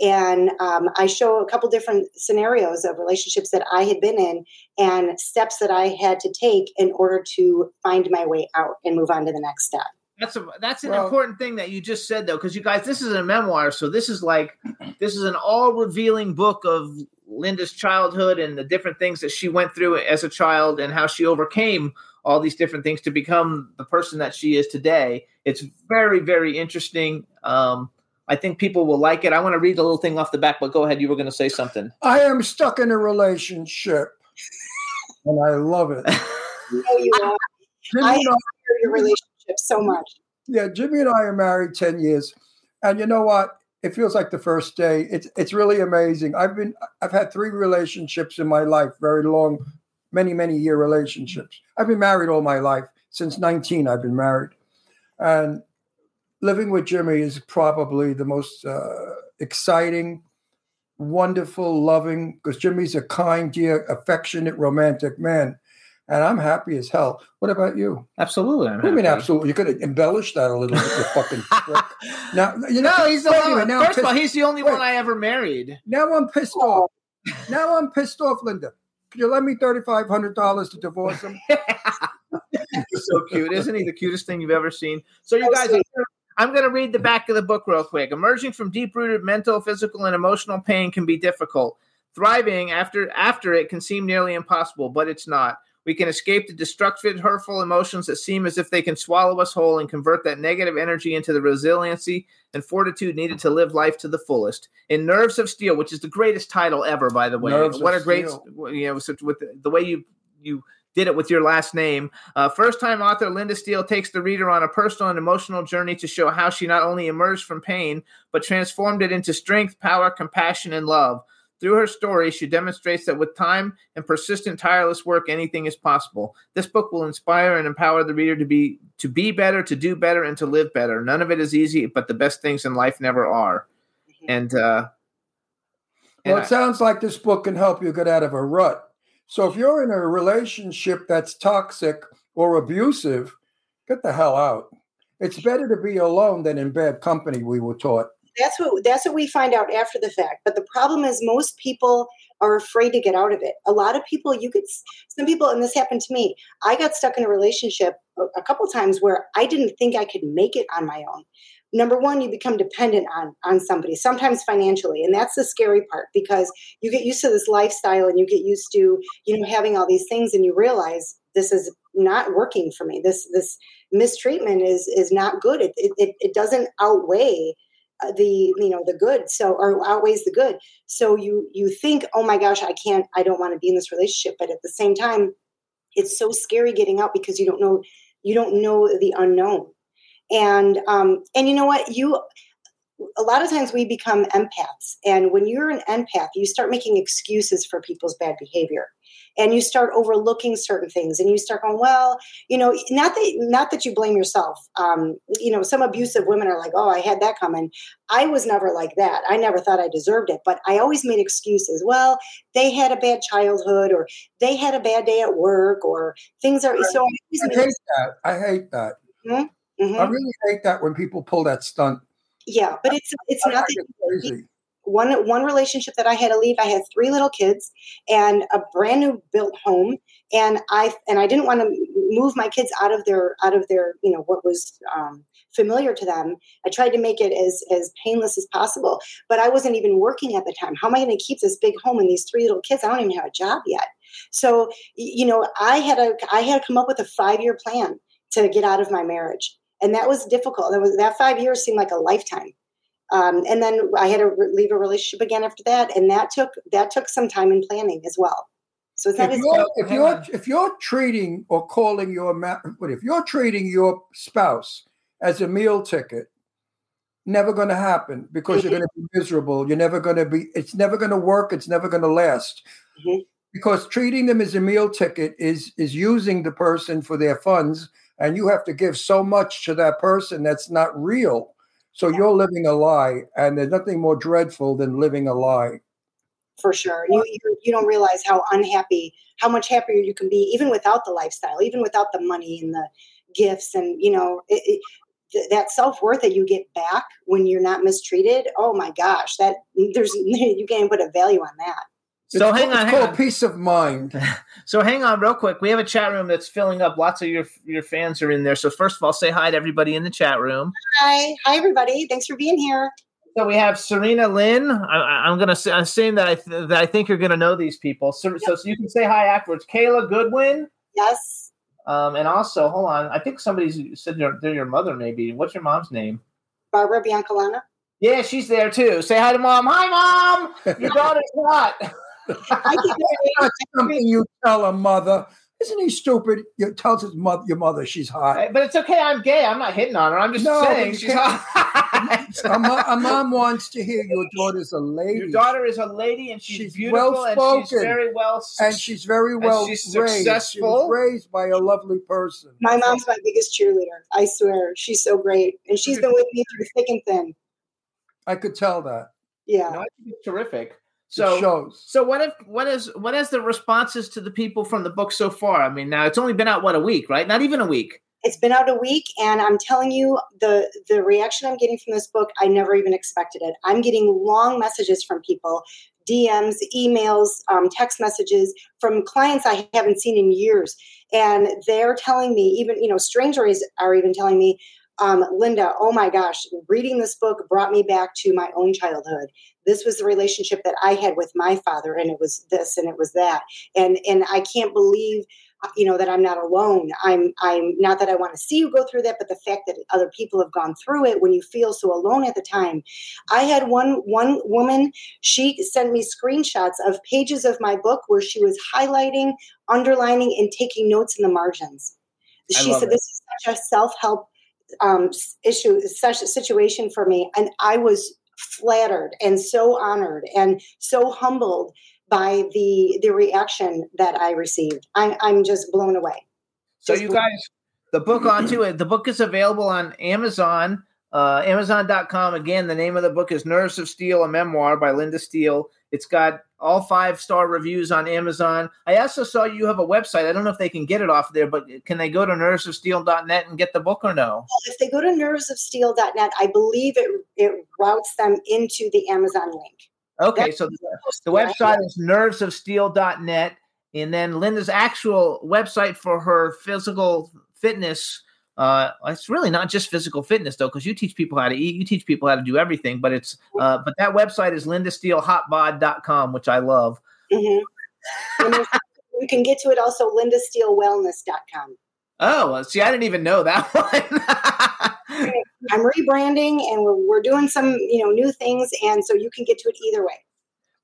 And um, I show a couple different scenarios of relationships that I had been in and steps that I had to take in order to find my way out and move on to the next step. That's a that's an Well- important thing that you just said though, because you guys, this is a memoir, so this is like this is an all revealing book of Linda's childhood and the different things that she went through as a child and how she overcame all these different things to become the person that she is today. It's very very interesting. Um, I think people will like it. I want to read the little thing off the back, but go ahead. You were going to say something. I am stuck in a relationship, and I love it. You know you are. Jimmy I and I- admire your relationship so much. yeah, Jimmy and I are married ten years, and you know what? It feels like the first day. It's it's really amazing. I've been I've had three relationships in my life, very long, many many year relationships. I've been married all my life since nineteen. I've been married, and living with Jimmy is probably the most uh, exciting, wonderful, loving. Because Jimmy's a kind, dear, affectionate, romantic man, and I'm happy as hell. What about you? Absolutely. I'm do mean happy. absolutely? You could embellish that a little bit, you fucking prick. Now, you know, No, he's the wait a one. now First of all, he's the only wait. one I ever married. now I'm pissed off. Now I'm pissed off, Linda. Could you lend me thirty five hundred dollars to divorce him? So cute, isn't he? The cutest thing you've ever seen. So, you guys. I'm going to read the back of the book real quick. Emerging from deep-rooted mental, physical, and emotional pain can be difficult. Thriving after after it can seem nearly impossible, but it's not. We can escape the destructive, hurtful emotions that seem as if they can swallow us whole and convert that negative energy into the resiliency and fortitude needed to live life to the fullest. In Nerves of Steel, which is the greatest title ever, by the way. Nerves what a great, Steel. you know, with the, the way you you did it with your last name. Uh, First time author Linda Steele takes the reader on a personal and emotional journey to show how she not only emerged from pain, but transformed it into strength, power, compassion, and love. Through her story, she demonstrates that with time and persistent, tireless work, anything is possible. This book will inspire and empower the reader to be to be better, to do better, and to live better. None of it is easy, but the best things in life never are. And uh, and Well, it sounds like this book can help you get out of a rut. So if you're in a relationship that's toxic or abusive, get the hell out. It's better to be alone than in bad company, we were taught. That's what that's what we find out after the fact. But the problem is most people are afraid to get out of it. A lot of people, you could some people, and this happened to me. I got stuck in a relationship a, couple times where I didn't think I could make it on my own. Number one, you become dependent on on somebody, sometimes financially, and that's the scary part because you get used to this lifestyle and you get used to you know having all these things, and you realize this is not working for me. This this mistreatment is is not good. It it, it, doesn't outweigh the you know the good so or outweighs the good. So you you think oh my gosh i can't i don't want to be in this relationship but at the same time it's so scary getting out because you don't know you don't know the unknown. And um and you know what? You a lot of times we become empaths and when you're an empath you start making excuses for people's bad behavior and you start overlooking certain things and you start going well you know not that not that you blame yourself um, you know some abusive women are like oh i had that coming i was never like that i never thought i deserved it but i always made excuses well they had a bad childhood or they had a bad day at work or things are so I I hate that. I hate that. Mhm. I really hate that when people pull that stunt. Yeah but it's it's I not that one one relationship that I had to leave. I had three little kids and a brand new built home, and I and I didn't want to move my kids out of their out of their you know what was um, familiar to them. I tried to make it as as painless as possible, but I wasn't even working at the time. How am I going to keep this big home and these three little kids? I don't even have a job yet. So you know, I had a I had to come up with a five year plan to get out of my marriage, and that was difficult. That was that five years seemed like a lifetime um, and then I had to re- leave a relationship again after that, and that took that took some time and planning as well. So it's not If as you're, if you're if you're treating or calling your ma- but if you're treating your spouse as a meal ticket, never going to happen because you're going to be miserable. You're never going to be. It's never going to work. It's never going to last. Mhm. Because treating them as a meal ticket is is using the person for their funds, and you have to give so much to that person that's not real. So you're living a lie, and there's nothing more dreadful than living a lie. for sure. You, you you don't realize how unhappy, how much happier you can be, even without the lifestyle, even without the money and the gifts, and you know it, it, th- that self worth that you get back when you're not mistreated. Oh my gosh, that there's you can't put a value on that. So it's hang called, on, it's hang called on. peace of mind. So hang on real quick. We have a chat room that's filling up. Lots of your your fans are in there. So first of all, say hi to everybody in the chat room. Hi, hi everybody. Thanks for being here. So we have Serena Lynn. I, I- I'm gonna say I'm saying that I th- that I think you're gonna know these people. So, so, so you can say hi afterwards. Kayla Goodwin. Yes, Um, and also, hold on. I think somebody said they're, they're your mother. Maybe. What's your mom's name? Barbara Biancalana. Yeah, she's there too. Say hi to mom. Hi, mom. Your daughter's hot. I keep That's something you tell a mother. Isn't he stupid? You tells his mother, your mother she's hot. but it's okay. I'm gay. I'm not hitting on her. I'm just No, saying but she's hot. A, mo- a mom wants to hear your daughter's a lady. Your daughter is a lady, and she's, She's beautiful, and she's very well. and she's very and well she's raised. She was raised by a lovely person. My mom's my biggest cheerleader. I swear, she's so great, and she's been with me through thick and thin. I could tell that. Yeah. No, I think it's terrific. It So, shows. so what if what is what is the responses to the people from the book so far? I mean, now it's only been out what a week, right? Not even a week. It's been out a week, and I'm telling you, the the reaction I'm getting from this book, I never even expected it. I'm getting long messages from people, DMs, emails, um, text messages from clients I haven't seen in years, and they're telling me, even you know, strangers are even telling me, um, Linda, oh my gosh, reading this book brought me back to my own childhood. This was the relationship that I had with my father, and it was this and it was that, and and I can't believe you know that i'm not alone. I'm i'm not that i want to see you go through that but the fact that other people have gone through it when you feel so alone at the time. I had one one woman she sent me screenshots of pages of my book where she was highlighting underlining and taking notes in the margins. She said it. this is such a self-help um, issue such a situation for me and i was flattered and so honored and so humbled by the the reaction that I received. I'm I'm just blown away. So Just you guys, the book onto it. The book is available on Amazon, uh, Amazon.com. Again, the name of the book is Nerves of Steel, a memoir by Linda Steele. It's got all five star reviews on Amazon. I also saw you have a website. I don't know if they can get it off there, but can they go to nervesofsteel.net and get the book or no? If they go to nervesofsteel.net, I believe it it routes them into the Amazon link. Okay, That's so the, the website is nervesofsteel.net. And then Linda's actual website for her physical fitness. Uh, it's really not just physical fitness though, because you teach people how to eat, you teach people how to do everything. But it's uh, but that website is lindasteelhotbod.com, which I love. Mhm. You can get to it also lindasteelwellness.com. Oh, see, I didn't even know that one. I'm rebranding and we're, we're doing some you know new things, and so you can get to it either way.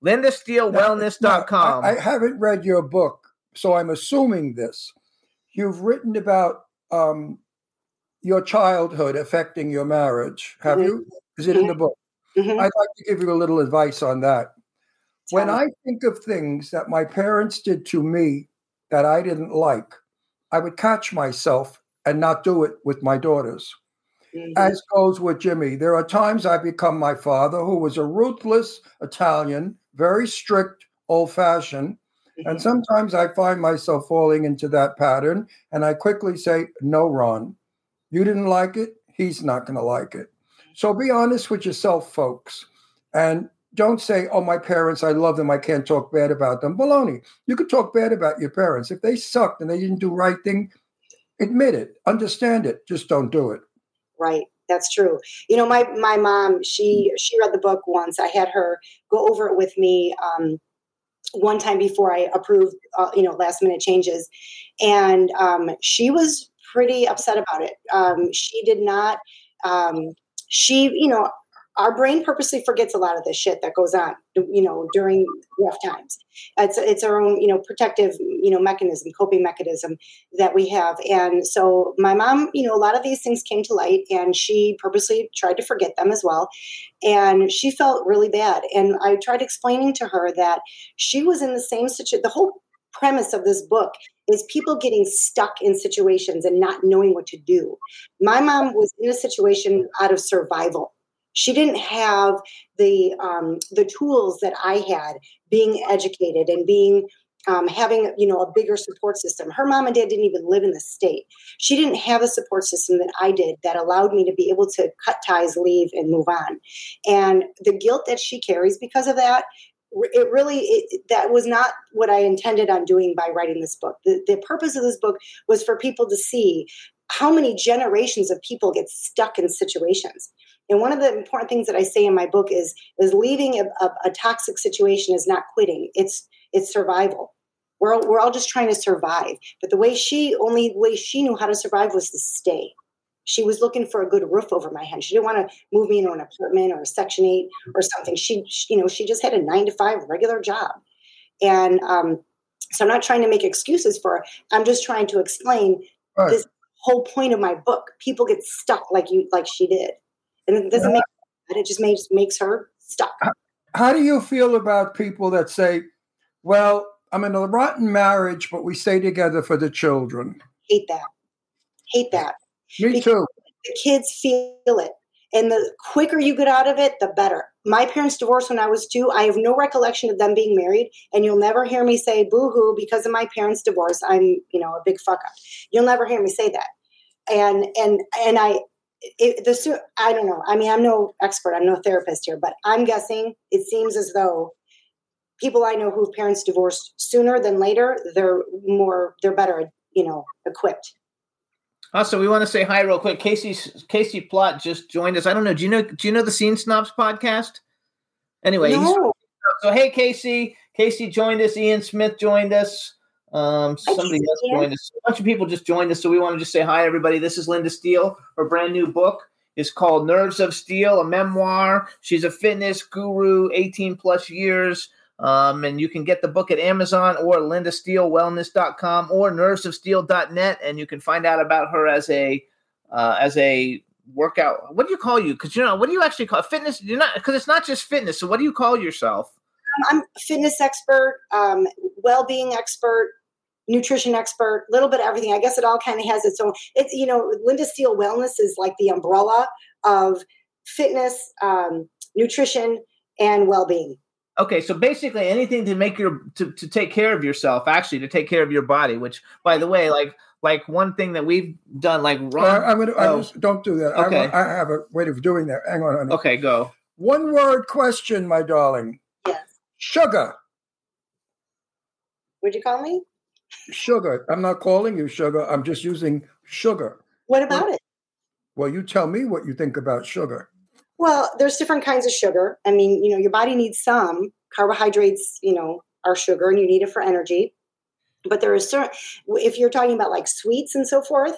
lindasteelwellness.com. I, I haven't read your book, so I'm assuming this. You've written about um, your childhood affecting your marriage. Have Mhm. you? Is it in the book? Mhm. I'd like to give you a little advice on that. When me. I think of things that my parents did to me that I didn't like, I would catch myself and not do it with my daughters. Mhm. As goes with Jimmy. There are times I become my father, who was a ruthless Italian, very strict, old fashioned. And sometimes I find myself falling into that pattern, and I quickly say, No, Ron, you didn't like it. He's not going to like it. So be honest with yourself, folks. And don't say, Oh, my parents, I love them. I can't talk bad about them. Baloney. You could talk bad about your parents. If they sucked and they didn't do right thing, admit it, understand it, just don't do it. right that's true you know my my mom she she read the book once i had her go over it with me um one time before i approved uh, you know last minute changes and um she was pretty upset about it um she did not um she you know our brain purposely forgets a lot of the shit that goes on you know during rough times it's it's our own you know protective you know mechanism coping mechanism that we have. And so my mom, you know, a lot of these things came to light and she purposely tried to forget them as well. And she felt really bad. And I tried explaining to her that she was in the same situation. The whole premise of this book is people getting stuck in situations and not knowing what to do. My mom was in a situation out of survival. She didn't have the um, the tools that I had, being educated and being um, having you know a bigger support system. Her mom and dad didn't even live in the state. She didn't have a support system that I did that allowed me to be able to cut ties, leave, and move on. And the guilt that she carries because of that it really it, that was not what I intended on doing by writing this book. The, the purpose of this book was for people to see how many generations of people get stuck in situations. And one of the important things that I say in my book is is leaving a, a, a toxic situation is not quitting. It's it's survival. We're all, we're all just trying to survive. But the way she only way she knew how to survive was to stay. She was looking for a good roof over my head. She didn't want to move me into an apartment or a section eight or something. She, you know, she just had a nine to five regular job. And um, so I'm not trying to make excuses for her. I'm just trying to explain Right. this whole point of my book. People get stuck like you like she did. And it doesn't make it just makes makes her stuck. How do you feel about people that say, well, I'm in a rotten marriage, but we stay together for the children? Hate that. Hate that. Me too. the kids feel it. And the quicker you get out of it, the better. My parents divorced when I was two. I have no recollection of them being married, and you'll never hear me say boo hoo because of my parents' divorce. I'm, you know, a big fuck up. You'll never hear me say that. And and and I, it, the I don't know. I mean, I'm no expert. I'm no therapist here, but I'm guessing it seems as though people I know whose parents divorced sooner than later, they're more, they're better, you know, equipped. Also, we want to say hi real quick. Casey Casey Plot just joined us. I don't know. Do you know? Do you know the Scene Snobs podcast? Anyway, no, so hey Casey, Casey joined us. Ian Smith joined us. Um, somebody else joined us. A bunch of people just joined us. So we want to just say hi, everybody. This is Linda Steele. Her brand new book is called Nerves of Steel, a memoir. She's a fitness guru, 18 plus years. Um, and you can get the book at Amazon or lindasteelewellness.com or nervesofsteel.net. And you can find out about her as a uh, as a workout. What do you call you? Because you know, what do you actually call fitness? You're not because it's not just fitness. So what do you call yourself? I'm a fitness expert, um, well-being expert, nutrition expert, little bit of everything. I guess it all kind of has its own. It's you know, Linda Steele Wellness is like the umbrella of fitness, um, nutrition, and well-being. Okay, so basically anything to make your to, to take care of yourself, actually to take care of your body. Which, by the way, like like one thing that we've done, like Uh, Ron. I'm gonna, I Oh. just, don't do that. I Okay. wa- I, have a way of doing that. Hang on, honey. Okay, go. One word question, my darling. Yes. Sugar. Would you call me? Sugar. I'm not calling you sugar. I'm just using sugar. What about it? Well, you tell me what you think about sugar. Well, there's different kinds of sugar. I mean, you know, your body needs some carbohydrates. You know, are sugar, and you need it for energy. But there is certain. If you're talking about like sweets and so forth,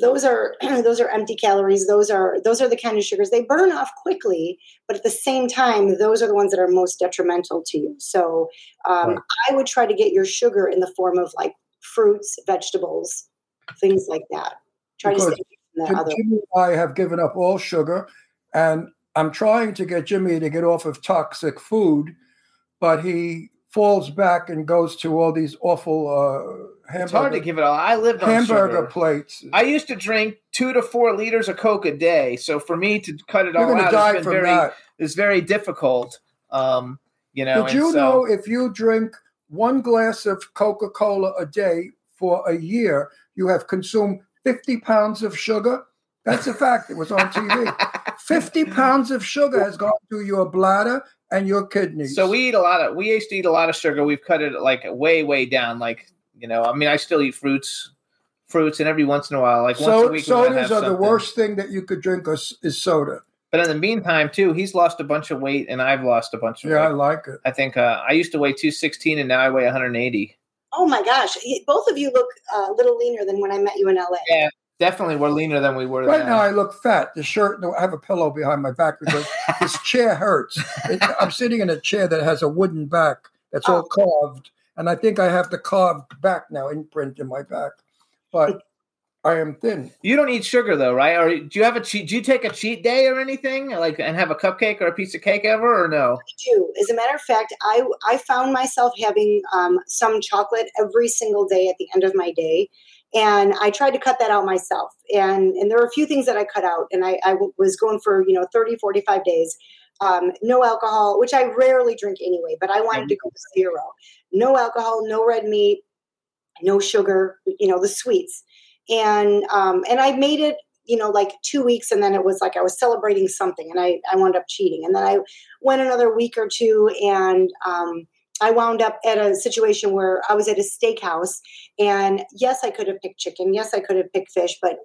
those are those are empty calories. Those are those are the kind of sugars they burn off quickly, but at the same time, those are the ones that are most detrimental to you. So um, Right. I would try to get your sugar in the form of like fruits, vegetables, things like that. Try Because to stay from the other. I have given up all sugar, and I'm trying to get Jimmy to get off of toxic food, but he falls back and goes to all these awful uh, hamburger, It's hard to give it all. I lived on hamburger sugar. plates. I used to drink two to four liters of Coke a day. So for me to cut it You're all out die has been from very that. very difficult. Um, you know. Did you so- know if you drink one glass of Coca Cola a day for a year, you have consumed 50 pounds of sugar? That's a fact. It was on TV. 50 pounds of sugar has gone through your bladder and your kidneys. So we eat a lot of. We used to eat a lot of sugar. We've cut it like way, way down. Like you know, I mean, I still eat fruits, fruits, and every once in a while, like once a so, week, we might sodas have are the worst thing that you could drink is, is soda. But in the meantime, too, he's lost a bunch of weight, and I've lost a bunch of Yeah, I like it. I think uh, I used to weigh two sixteen, and now I weigh one hundred eighty. Oh my gosh, both of you look uh, a little leaner than when I met you in LA. Yeah, definitely, we're leaner than we were. Right then. now, I look fat. The shirt, I have a pillow behind my back because this chair hurts. It- I'm sitting in a chair that has a wooden back that's all carved, and I think I have the carved back now imprint in my back. But I am thin. You don't eat sugar though, right? Or do you have a cheat? Do you take a cheat day or anything, like and have a cupcake or a piece of cake ever, or no? do. As a matter of fact, I I found myself having um, some chocolate every single day at the end of my day, and I tried to cut that out myself. And and there were a few things that I cut out, and I, I was going for you know 30, 45 days. Um, no alcohol, which I rarely drink anyway, but I wanted to go to zero. No alcohol, no red meat, no sugar, you know, the sweets. And um, and I made it you know, like two weeks, and then it was like I was celebrating something, and I I wound up cheating, and then I went another week or two, and um, I wound up at a situation where I was at a steakhouse, and yes, I could have picked chicken, yes, I could have picked fish, but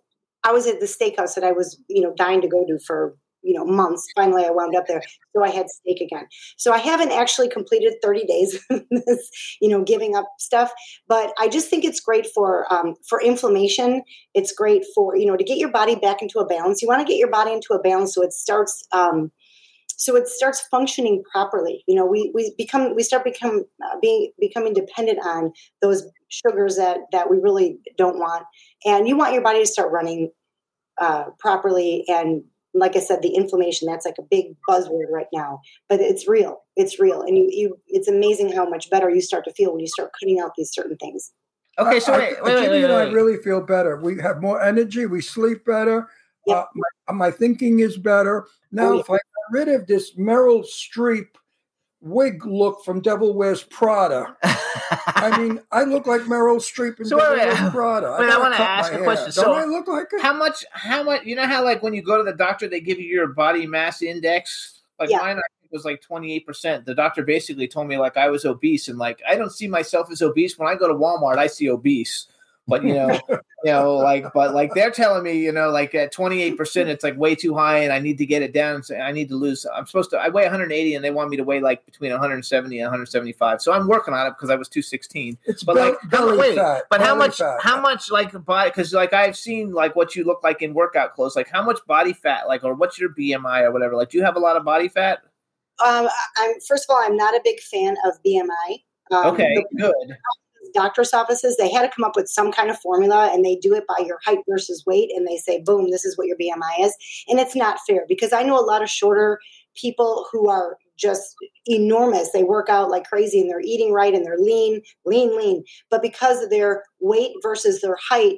I was at the steakhouse that I was, you know, dying to go to for you know months. Finally, I wound up there, so I had steak again. So I haven't actually completed 30 days of this, you know, giving up stuff. But I just think it's great for um, for inflammation. It's great for you know to get your body back into a balance. You want to get your body into a balance so it starts. Um, so it starts functioning properly. You know, we we become we start become uh, being becoming dependent on those sugars that that we really don't want, and you want your body to start running uh, properly. And like I said, the inflammation that's like a big buzzword right now, but it's real. It's real, and you you it's amazing how much better you start to feel when you start cutting out these certain things. Okay, so I- wait, I- wait, wait, Jimmy wait, and I really feel better. We have more energy. We sleep better. Yep. Uh, my, my thinking is better now. Oh, yeah. If I got rid of this Meryl Streep wig look from Devil Wears Prada, I mean, I look like Meryl Streep in So Devil wait, wait. Wears Prada. Wait, I gotta wanna ask a hair. question. Don't So- I look like it? how much? How much? You know how like when you go to the doctor, they give you your body mass index. Like Yeah. mine, I think was like twenty eight percent. The doctor basically told me like I was obese, and like I don't see myself as obese. When I go to Walmart, I see obese. But you know, you know, like, but like they're telling me, you know, like at twenty eight percent, it's like way too high, and I need to get it down. So I need to lose. I'm supposed to. I weigh 180, and they want me to weigh like between 170 and 175. So I'm working on it because I was 216. It's But bel- like, how, belly wait, fat. but how much? fat. How much like body? Because like I've seen like what you look like in workout clothes. Like how much body fat? Like or what's your BMI or whatever? Like do you have a lot of body fat? Um, I'm first of all, I'm not a big fan of BMI. Um, Okay, the good. Doctor's offices they had to come up with some kind of formula and they do it by your height versus weight and they say boom this is what your bmi is. And it's not fair because i know a lot of shorter people who are just enormous. They work out like crazy and they're eating right and they're lean lean lean. But because of their weight versus their height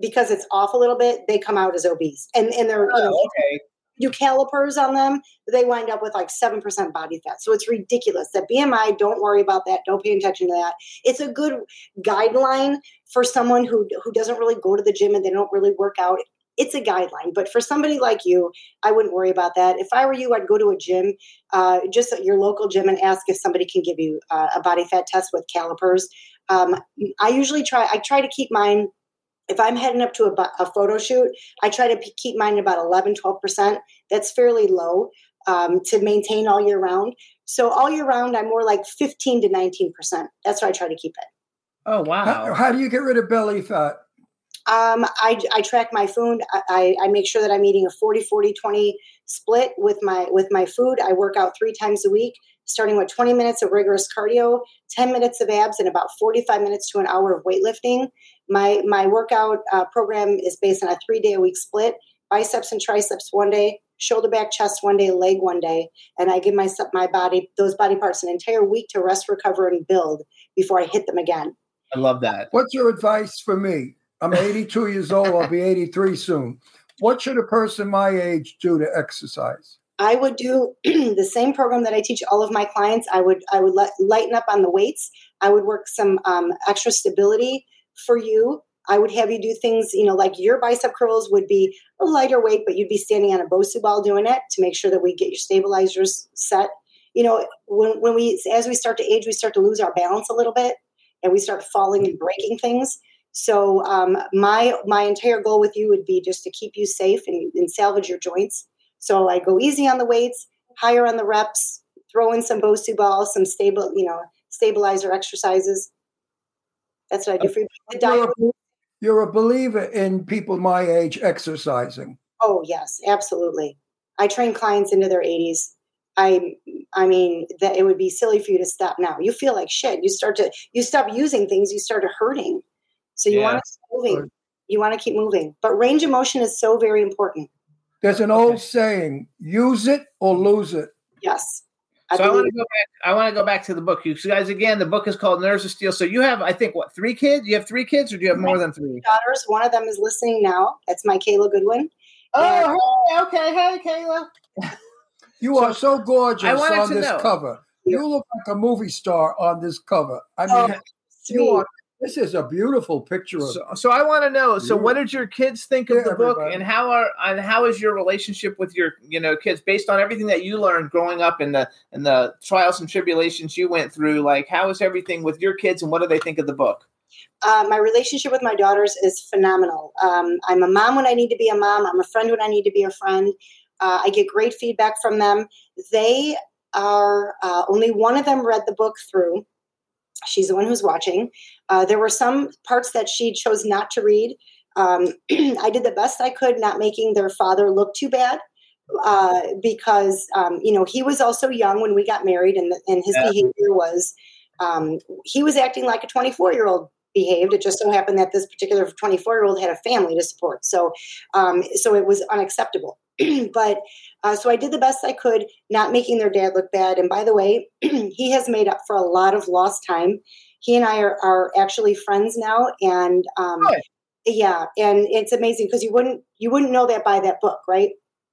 because it's off a little bit they come out as obese and and they're you oh, know Oh, okay. Do calipers on them, they wind up with like 7% body fat. So it's ridiculous. That BMI, don't worry about that. Don't pay attention to that. It's a good guideline for someone who who doesn't really go to the gym and they don't really work out. It's a guideline, but for somebody like you, I wouldn't worry about that. If I were you, I'd go to a gym, uh, just your local gym, and ask if somebody can give you uh, a body fat test with calipers. Um, I usually try. I try to keep mine. If I'm heading up to a, a photo shoot, I try to p- keep mine about 11, 12%. That's fairly low um, to maintain all year round. So all year round, I'm more like 15 to 19%. That's why I try to keep it. Oh How, wow. how do you get rid of belly fat? Um, I, I track my food. I, I, I make sure that I'm eating a 40, 40, 20 split with my, with my food. I work out three times a week, starting with 20 minutes of rigorous cardio, 10 minutes of abs, and about 45 minutes to an hour of weightlifting. My, my workout uh, program is based on a three day a week split, biceps and triceps one day, shoulder back chest one day, leg one day. And I give myself, my body, those body parts an entire week to rest, recover, and build before I hit them again. I love that. What's your advice for me? I'm 82 years old. I'll be 83 soon. What should a person my age do to exercise? I would do the same program that I teach all of my clients. I would I would let, lighten up on the weights. I would work some um, extra stability for you. I would have you do things, you know, like your bicep curls would be a lighter weight, but you'd be standing on a Bosu ball doing it to make sure that we get your stabilizers set. You know, when, when we as we start to age, we start to lose our balance a little bit, and we start falling and breaking things. So um, my my entire goal with you would be just to keep you safe and, and salvage your joints. So I go easy on the weights, higher on the reps, throw in some Bosu balls, some stable, you know, stabilizer exercises. That's what I do for you. The You're diet. a, you're a believer in people my age exercising. Oh yes, absolutely. I train clients into their 80s. I I mean that it would be silly for you to stop now. You feel like shit. You start to you stop using things, you start hurting. So you Yeah. want to keep moving. You want to keep moving. But range of motion is so very important. There's an old saying: use it or lose it. Yes. So I want to go back. I want to go back to the book. You guys, again, the book is called Nerves of Steel. So you have, I think, what three kids? You have three kids, or do you have more than three? daughters. One of them is listening now. That's my Kayla Goodwin. Oh, hey, uh, okay, hey, Kayla. You So, are so gorgeous on this know. cover. You look like a movie star on this cover. I oh, mean, Oh, you Sweet. are This is a beautiful picture of. So, so I want to know. So, what did your kids think of Yeah, the book, everybody. and how are and how is your relationship with your you know kids based on everything that you learned growing up in the in the trials and tribulations you went through? Like, how is everything with your kids, and what do they think of the book? Uh, my relationship with my daughters is phenomenal. Um, I'm a mom when I need to be a mom. I'm a friend when I need to be a friend. Uh, I get great feedback from them. They are uh, only one of them read the book through. She's the one who's watching. Uh, there were some parts that she chose not to read. Um, I did the best I could, not making their father look too bad, uh, because um, you know he was also young when we got married, and and his Yeah. behavior was um, he was acting like a 24 year old behaved. It just so happened that this particular 24 year old had a family to support, so um, so it was unacceptable. but uh, so I did the best I could, not making their dad look bad. And by the way, he has made up for a lot of lost time. He and I are, are actually friends now, and um, Good. yeah, and it's amazing because you wouldn't you wouldn't know that by that book, right?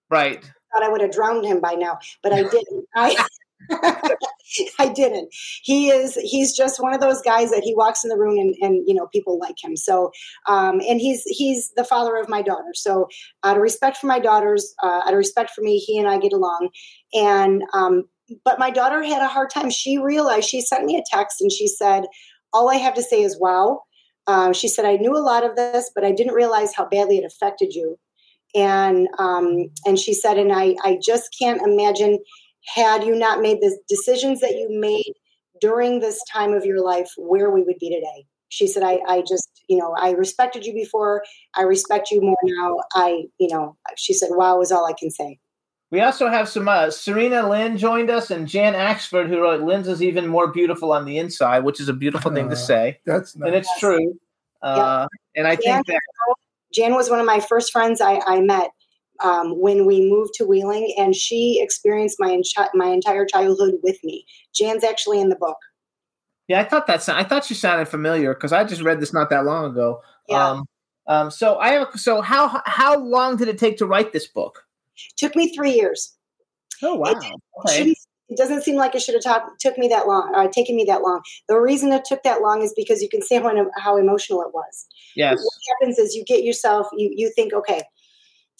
Right. thought I would have drowned him by now, but I didn't. I I didn't. He is he's just one of those guys that he walks in the room and, and you know people like him. So um, and he's he's the father of my daughter. So out of respect for my daughters, uh, out of respect for me, he and I get along. And um, but my daughter had a hard time. She realized she sent me a text and she said, "All I have to say is wow." Um, she said, "I knew a lot of this, but I didn't realize how badly it affected you." and um, and she said, and I I just can't imagine had you not made the decisions that you made during this time of your life where we would be today. She said, I I just you know I respected you before, I respect you more now. I you know she said, wow is all I can say. We also have some uh, Serena Lynn joined us and Jan Axford who wrote Lynn's is even more beautiful on the inside, which is a beautiful thing to Uh, say, That's and nice. it's true. Uh, And I Jan, think that Jan was one of my first friends I, I met um, when we moved to Wheeling, and she experienced my enchi- my entire childhood with me. Jan's actually in the book. Yeah, I thought that. I thought she sounded familiar because I just read this not that long ago. Yeah. Um, um, so I have. So how how long did it take to write this book? Took me three years. Oh wow. Okay. it doesn't seem like it should have talk, took me that long uh, taken me that long the reason it took that long is because you can see how, how emotional it was Yes. what happens is you get yourself you you think okay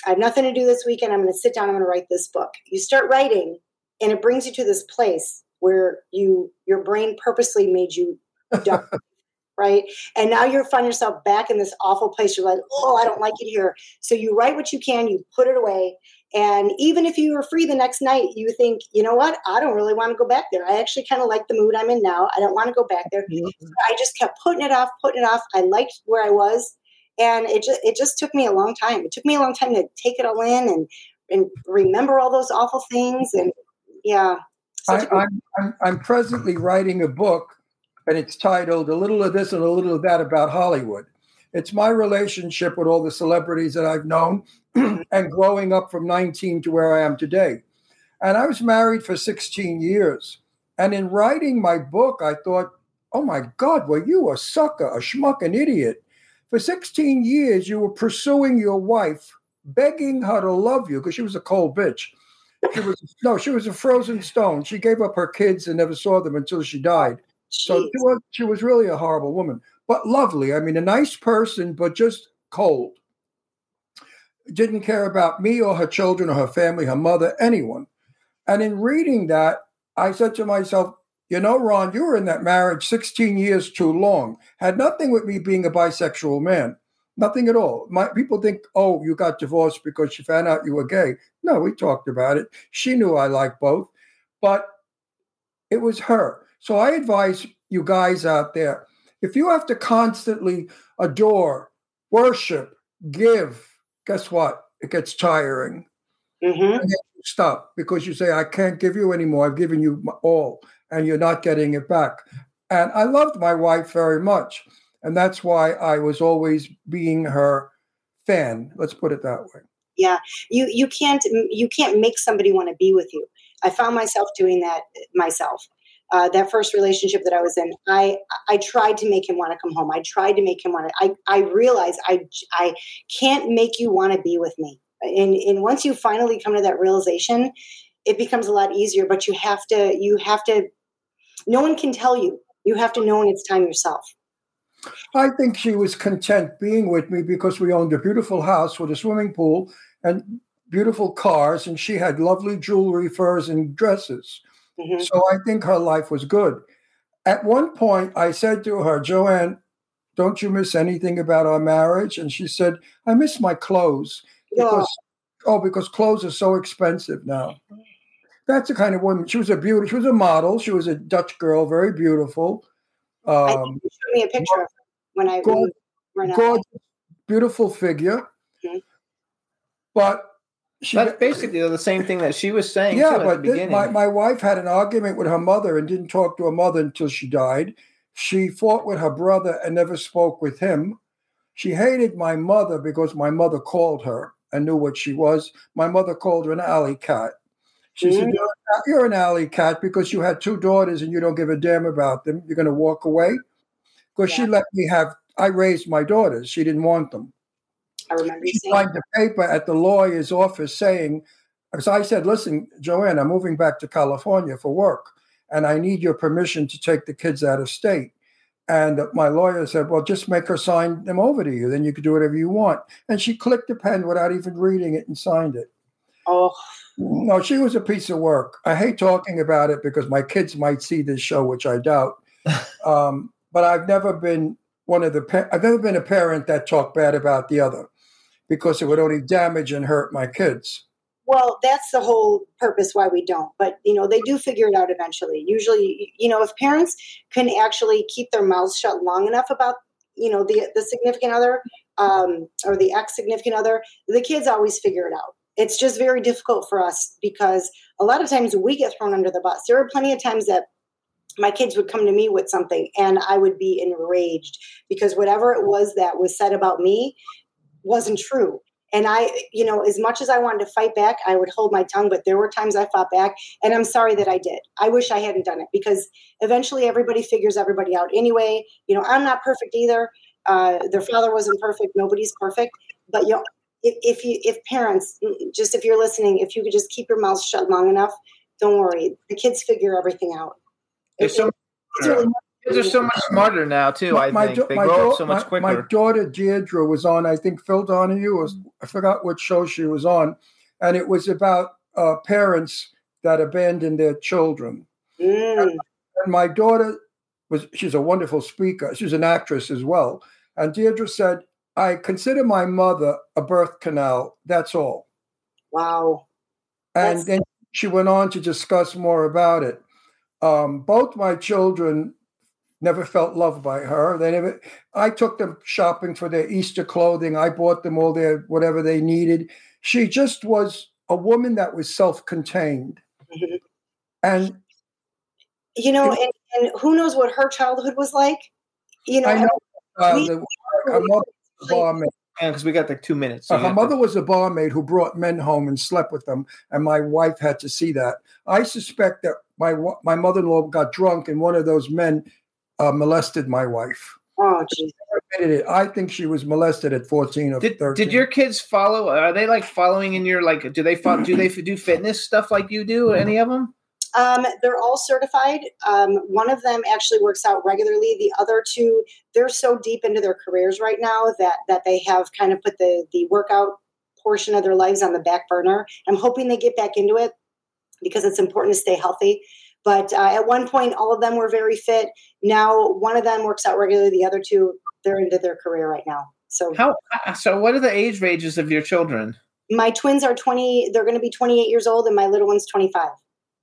i have nothing to do this weekend. I'm going to sit down i'm going to write this book. You start writing and it brings you to this place where you your brain purposely made you dumb right? And now you find yourself back in this awful place. You're like oh i don't like it here. So you write what you can you put it away and even if you were free the next night you think you know what? I don't really want to go back there. I actually kind of like the mood i'm in now. I don't want to go back there. Mm-hmm. I just kept putting it off, putting it off. I liked where I was, and it just it just took me a long time. It took me a long time to take it all in and and remember all those awful things. And yeah, I, such a- I'm, I'm, I'm presently writing a book, and it's titled "A Little of This and a Little of That About Hollywood." It's my relationship with all the celebrities that I've known, and growing up from 19 to where I am today. And I was married for 16 years. And in writing my book, I thought, "Oh my God, were you a sucker, a schmuck, an idiot?" For 16 years, you were pursuing your wife, begging her to love you because she was a cold bitch. She was no, she was a frozen stone. She gave up her kids and never saw them until she died. So she was, she was really a horrible woman, but lovely. I mean, a nice person, but just cold. Didn't care about me or her children or her family, her mother, anyone. And in reading that, I said to myself, you know, Ron, you were in that marriage 16 years too long. Had nothing with me being a bisexual man. Nothing at all. My people think, oh, you got divorced because she found out you were gay. No, we talked about it. She knew I liked both, but it was her. So I advise you guys out there if you have to constantly adore, worship, give, guess what? It gets tiring. Mhm. You stop because you say, I can't give you anymore. I've given you all, and you're not getting it back. And I loved my wife very much. And that's why I was always being her fan. Let's put it that way. yeah. You you can't you can't make somebody want to be with you. I found myself doing that myself. Uh, that first relationship that I was in, I I tried to make him want to come home. I tried to make him want to. I I realized I I can't make you want to be with me. And and once you finally come to that realization, it becomes a lot easier. But you have to you have to. No one can tell you. You have to know when it's time yourself. I think she was content being with me because we owned a beautiful house with a swimming pool and beautiful cars, and she had lovely jewelry, furs, and dresses. Mhm. So I think her life was good. At one point, I said to her, Joanne, don't you miss anything about our marriage? And she said, I miss my clothes because oh, because clothes are so expensive now. That's the kind of woman. She was a beauty. She was a model. She was a Dutch girl, very beautiful. I Um, think you showed me a picture of her when I Go- when we were in LA. gorgeous, beautiful figure. Mhm. But she That's basically the same thing that she was saying yeah, too, at but the thi- beginning. my, my wife had an argument with her mother and didn't talk to her mother until she died. She fought with her brother and never spoke with him. She hated my mother because my mother called her and knew what she was. My mother called her an alley cat. She said, Mm. you're, you're an alley cat because you had two daughters and you don't give a damn about them. You're going to walk away? Because she let me have, I raised my daughters. She didn't want them I remember she saying. signed the paper at the lawyer's office saying, because I said, listen, Joanne, I'm moving back to California for work, and I need your permission to take the kids out of state. And my lawyer said, well, just make her sign them over to you. Then you can do whatever you want. And she clicked the pen without even reading it and signed it. Oh, No, she was a piece of work. I hate talking about it because my kids might see this show, which I doubt. Um, but I've never been one of the. Pa- I've never been a parent that talked bad about the other because it would only damage and hurt my kids. well, that's the whole purpose why we don't. But you know, they do figure it out eventually. Usually, you know, if parents can actually keep their mouths shut long enough about you know the the significant other um, or the ex significant other, the kids always figure it out. It's just very difficult for us because a lot of times we get thrown under the bus. There are plenty of times that my kids would come to me with something and I would be enraged because whatever it was that was said about me wasn't true. And I, you know, as much as I wanted to fight back, I would hold my tongue. But there were times I fought back, and I'm sorry that I did. I wish I hadn't done it because eventually everybody figures everybody out anyway. You know, I'm not perfect either. Uh, their father wasn't perfect. Nobody's perfect. But you know, if, if you, if parents, just if you're listening, if you could just keep your mouth shut long enough, don't worry. The kids figure everything out. There's so It's really kids are so much smarter now too. I think da- they grow da- up so much my- quicker. my daughter Deirdre was on, I think Phil Donahue was, I forgot what show she was on, and it was about uh, parents that abandon their children. Mm, And my daughter was, she's a wonderful speaker. She's an actress as well. And Deirdre said, I consider my mother a birth canal. That's all. wow. And That's- then she went on to discuss more about it. Um, both my children never felt loved by her. They never. I took them shopping for their Easter clothing. I bought them all their whatever they needed. She just was a woman that was self-contained, Mhm. and You know, and, and who knows what her childhood was like? You know, I know uh, we- the, her mother was a barmaid. because we got like two minutes. so Uh, her have to- mother was a barmaid who brought men home and slept with them, and my wife had to see that. I suspect that my my mother-in-law got drunk, and one of those men uh, molested my wife. oh, geez. Admitted it. I think she was molested at fourteen or Did, thirteen. did your kids follow? Are they like following in your like? Do they follow, do they do fitness stuff like you do? Any of them? Um, they're all certified. Um, one of them actually works out regularly. The other two, they're so deep into their careers right now that that they have kind of put the the workout portion of their lives on the back burner. I'm hoping they get back into it because it's important to stay healthy. But uh, at one point, all of them were very fit. Now, one of them works out regularly. The other two, they're into their career right now. So How? So what are the age ranges of your children? my twins are 20. They're going to be 28 years old, and my little one's 25.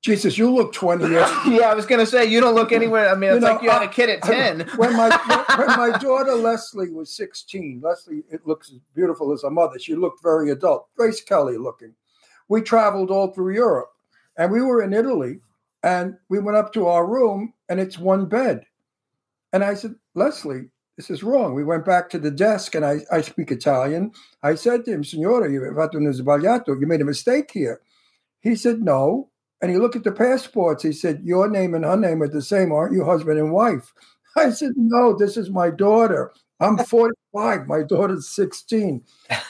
Jesus, you look twenty years. Yeah, I was gonna say you don't look anywhere. I mean, You it's know, like you had a kid at ten. when my when my daughter Leslie was sixteen, Leslie it looks as beautiful as her mother. She looked very adult, Grace Kelly looking. We traveled all through Europe, and we were in Italy, and we went up to our room, and it's one bed. And I said, Leslie, this is wrong. We went back to the desk, and I, I speak Italian. I said to him, Signora, you fatto un sbagliato. You made a mistake here. He said, No. And he looked at the passports. He said, Your name and her name are the same, aren't you, husband and wife? I said, No, this is my daughter. I'm 45. My daughter's 16.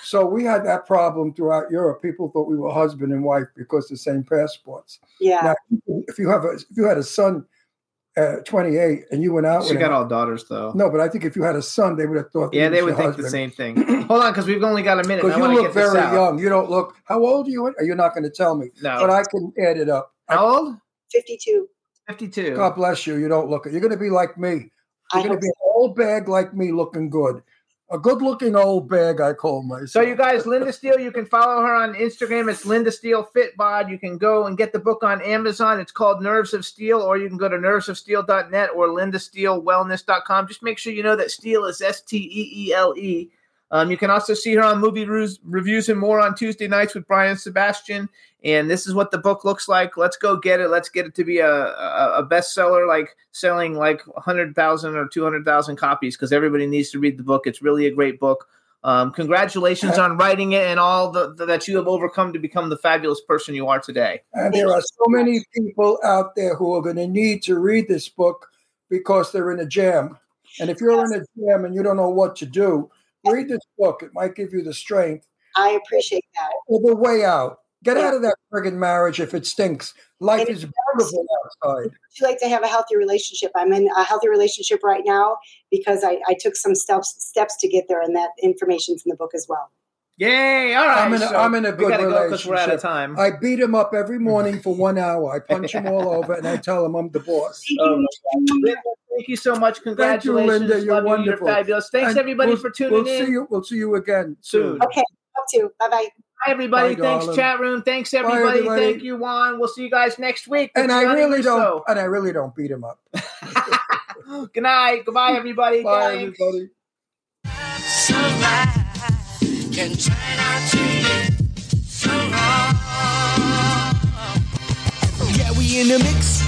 So we had that problem throughout Europe. People thought we were husband and wife because the same passports. Yeah. Now, if you have a, if you had a son uh, 28 and you went out She with got him. all daughters though. No, but I think if you had a son, they would have thought. Yeah, they would your think the same thing. Hold on, because we've only got a minute. Because you look get very young. You don't look. How old are you? Are You're not going to tell me, No. but I can add it up. How old? 52. 52. God bless you. You don't look it. You're going to be like me. I You're going to be an old bag like me, looking good. A good-looking old bag, I call myself. So you guys, Linda Steele, you can follow her on Instagram. It's Linda Steele Fitbod. You can go and get the book on Amazon. It's called Nerves of Steel, or you can go to nervesofsteel.net or lindasteelewellness.com. Just make sure you know that Steel is S T E E L E. Um, you can also see her on movie reviews and more on Tuesday nights with Brian Sebastian. And this is what the book looks like. Let's go get it. Let's get it to be a, a, a bestseller, like selling like 100,000 or 200,000 copies because everybody needs to read the book. It's really a great book. Um, congratulations on writing it and all the, the- that you have overcome to become the fabulous person you are today. And there are so many people out there who are going to need to read this book because they're in a jam. And if you're in a jam and you don't know what to do, read this book. It might give you the strength I appreciate that. or the way out. Get out of that friggin' marriage if it stinks. Life is beautiful outside. Would you like to have a healthy relationship? I'm in a healthy relationship right now because I, I took some steps steps to get there, and that information's in the book as well. Yay! All right, I'm in a, so I'm in a good gotta go relationship. because we're out of time. I beat him up every morning for one hour. I punch him all over and I tell him I'm the boss. Oh, my God. Linda, thank you so much. Thank you, Congratulations, Linda. You're Love wonderful. You're fabulous. Thanks And everybody we'll- for tuning we'll in. See you, we'll see you again soon. Okay, up to. Bye bye. Bye, everybody. Bye, Thanks, darling. chat room. Thanks, everybody. everybody. Thank you, Juan. We'll see you guys next week. And I really don't. Russo. And I really don't beat him up. Good night. Goodbye, everybody. Bye, Thanks. everybody. can turn out to be so. Yeah, we in the mix.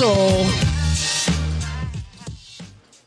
So.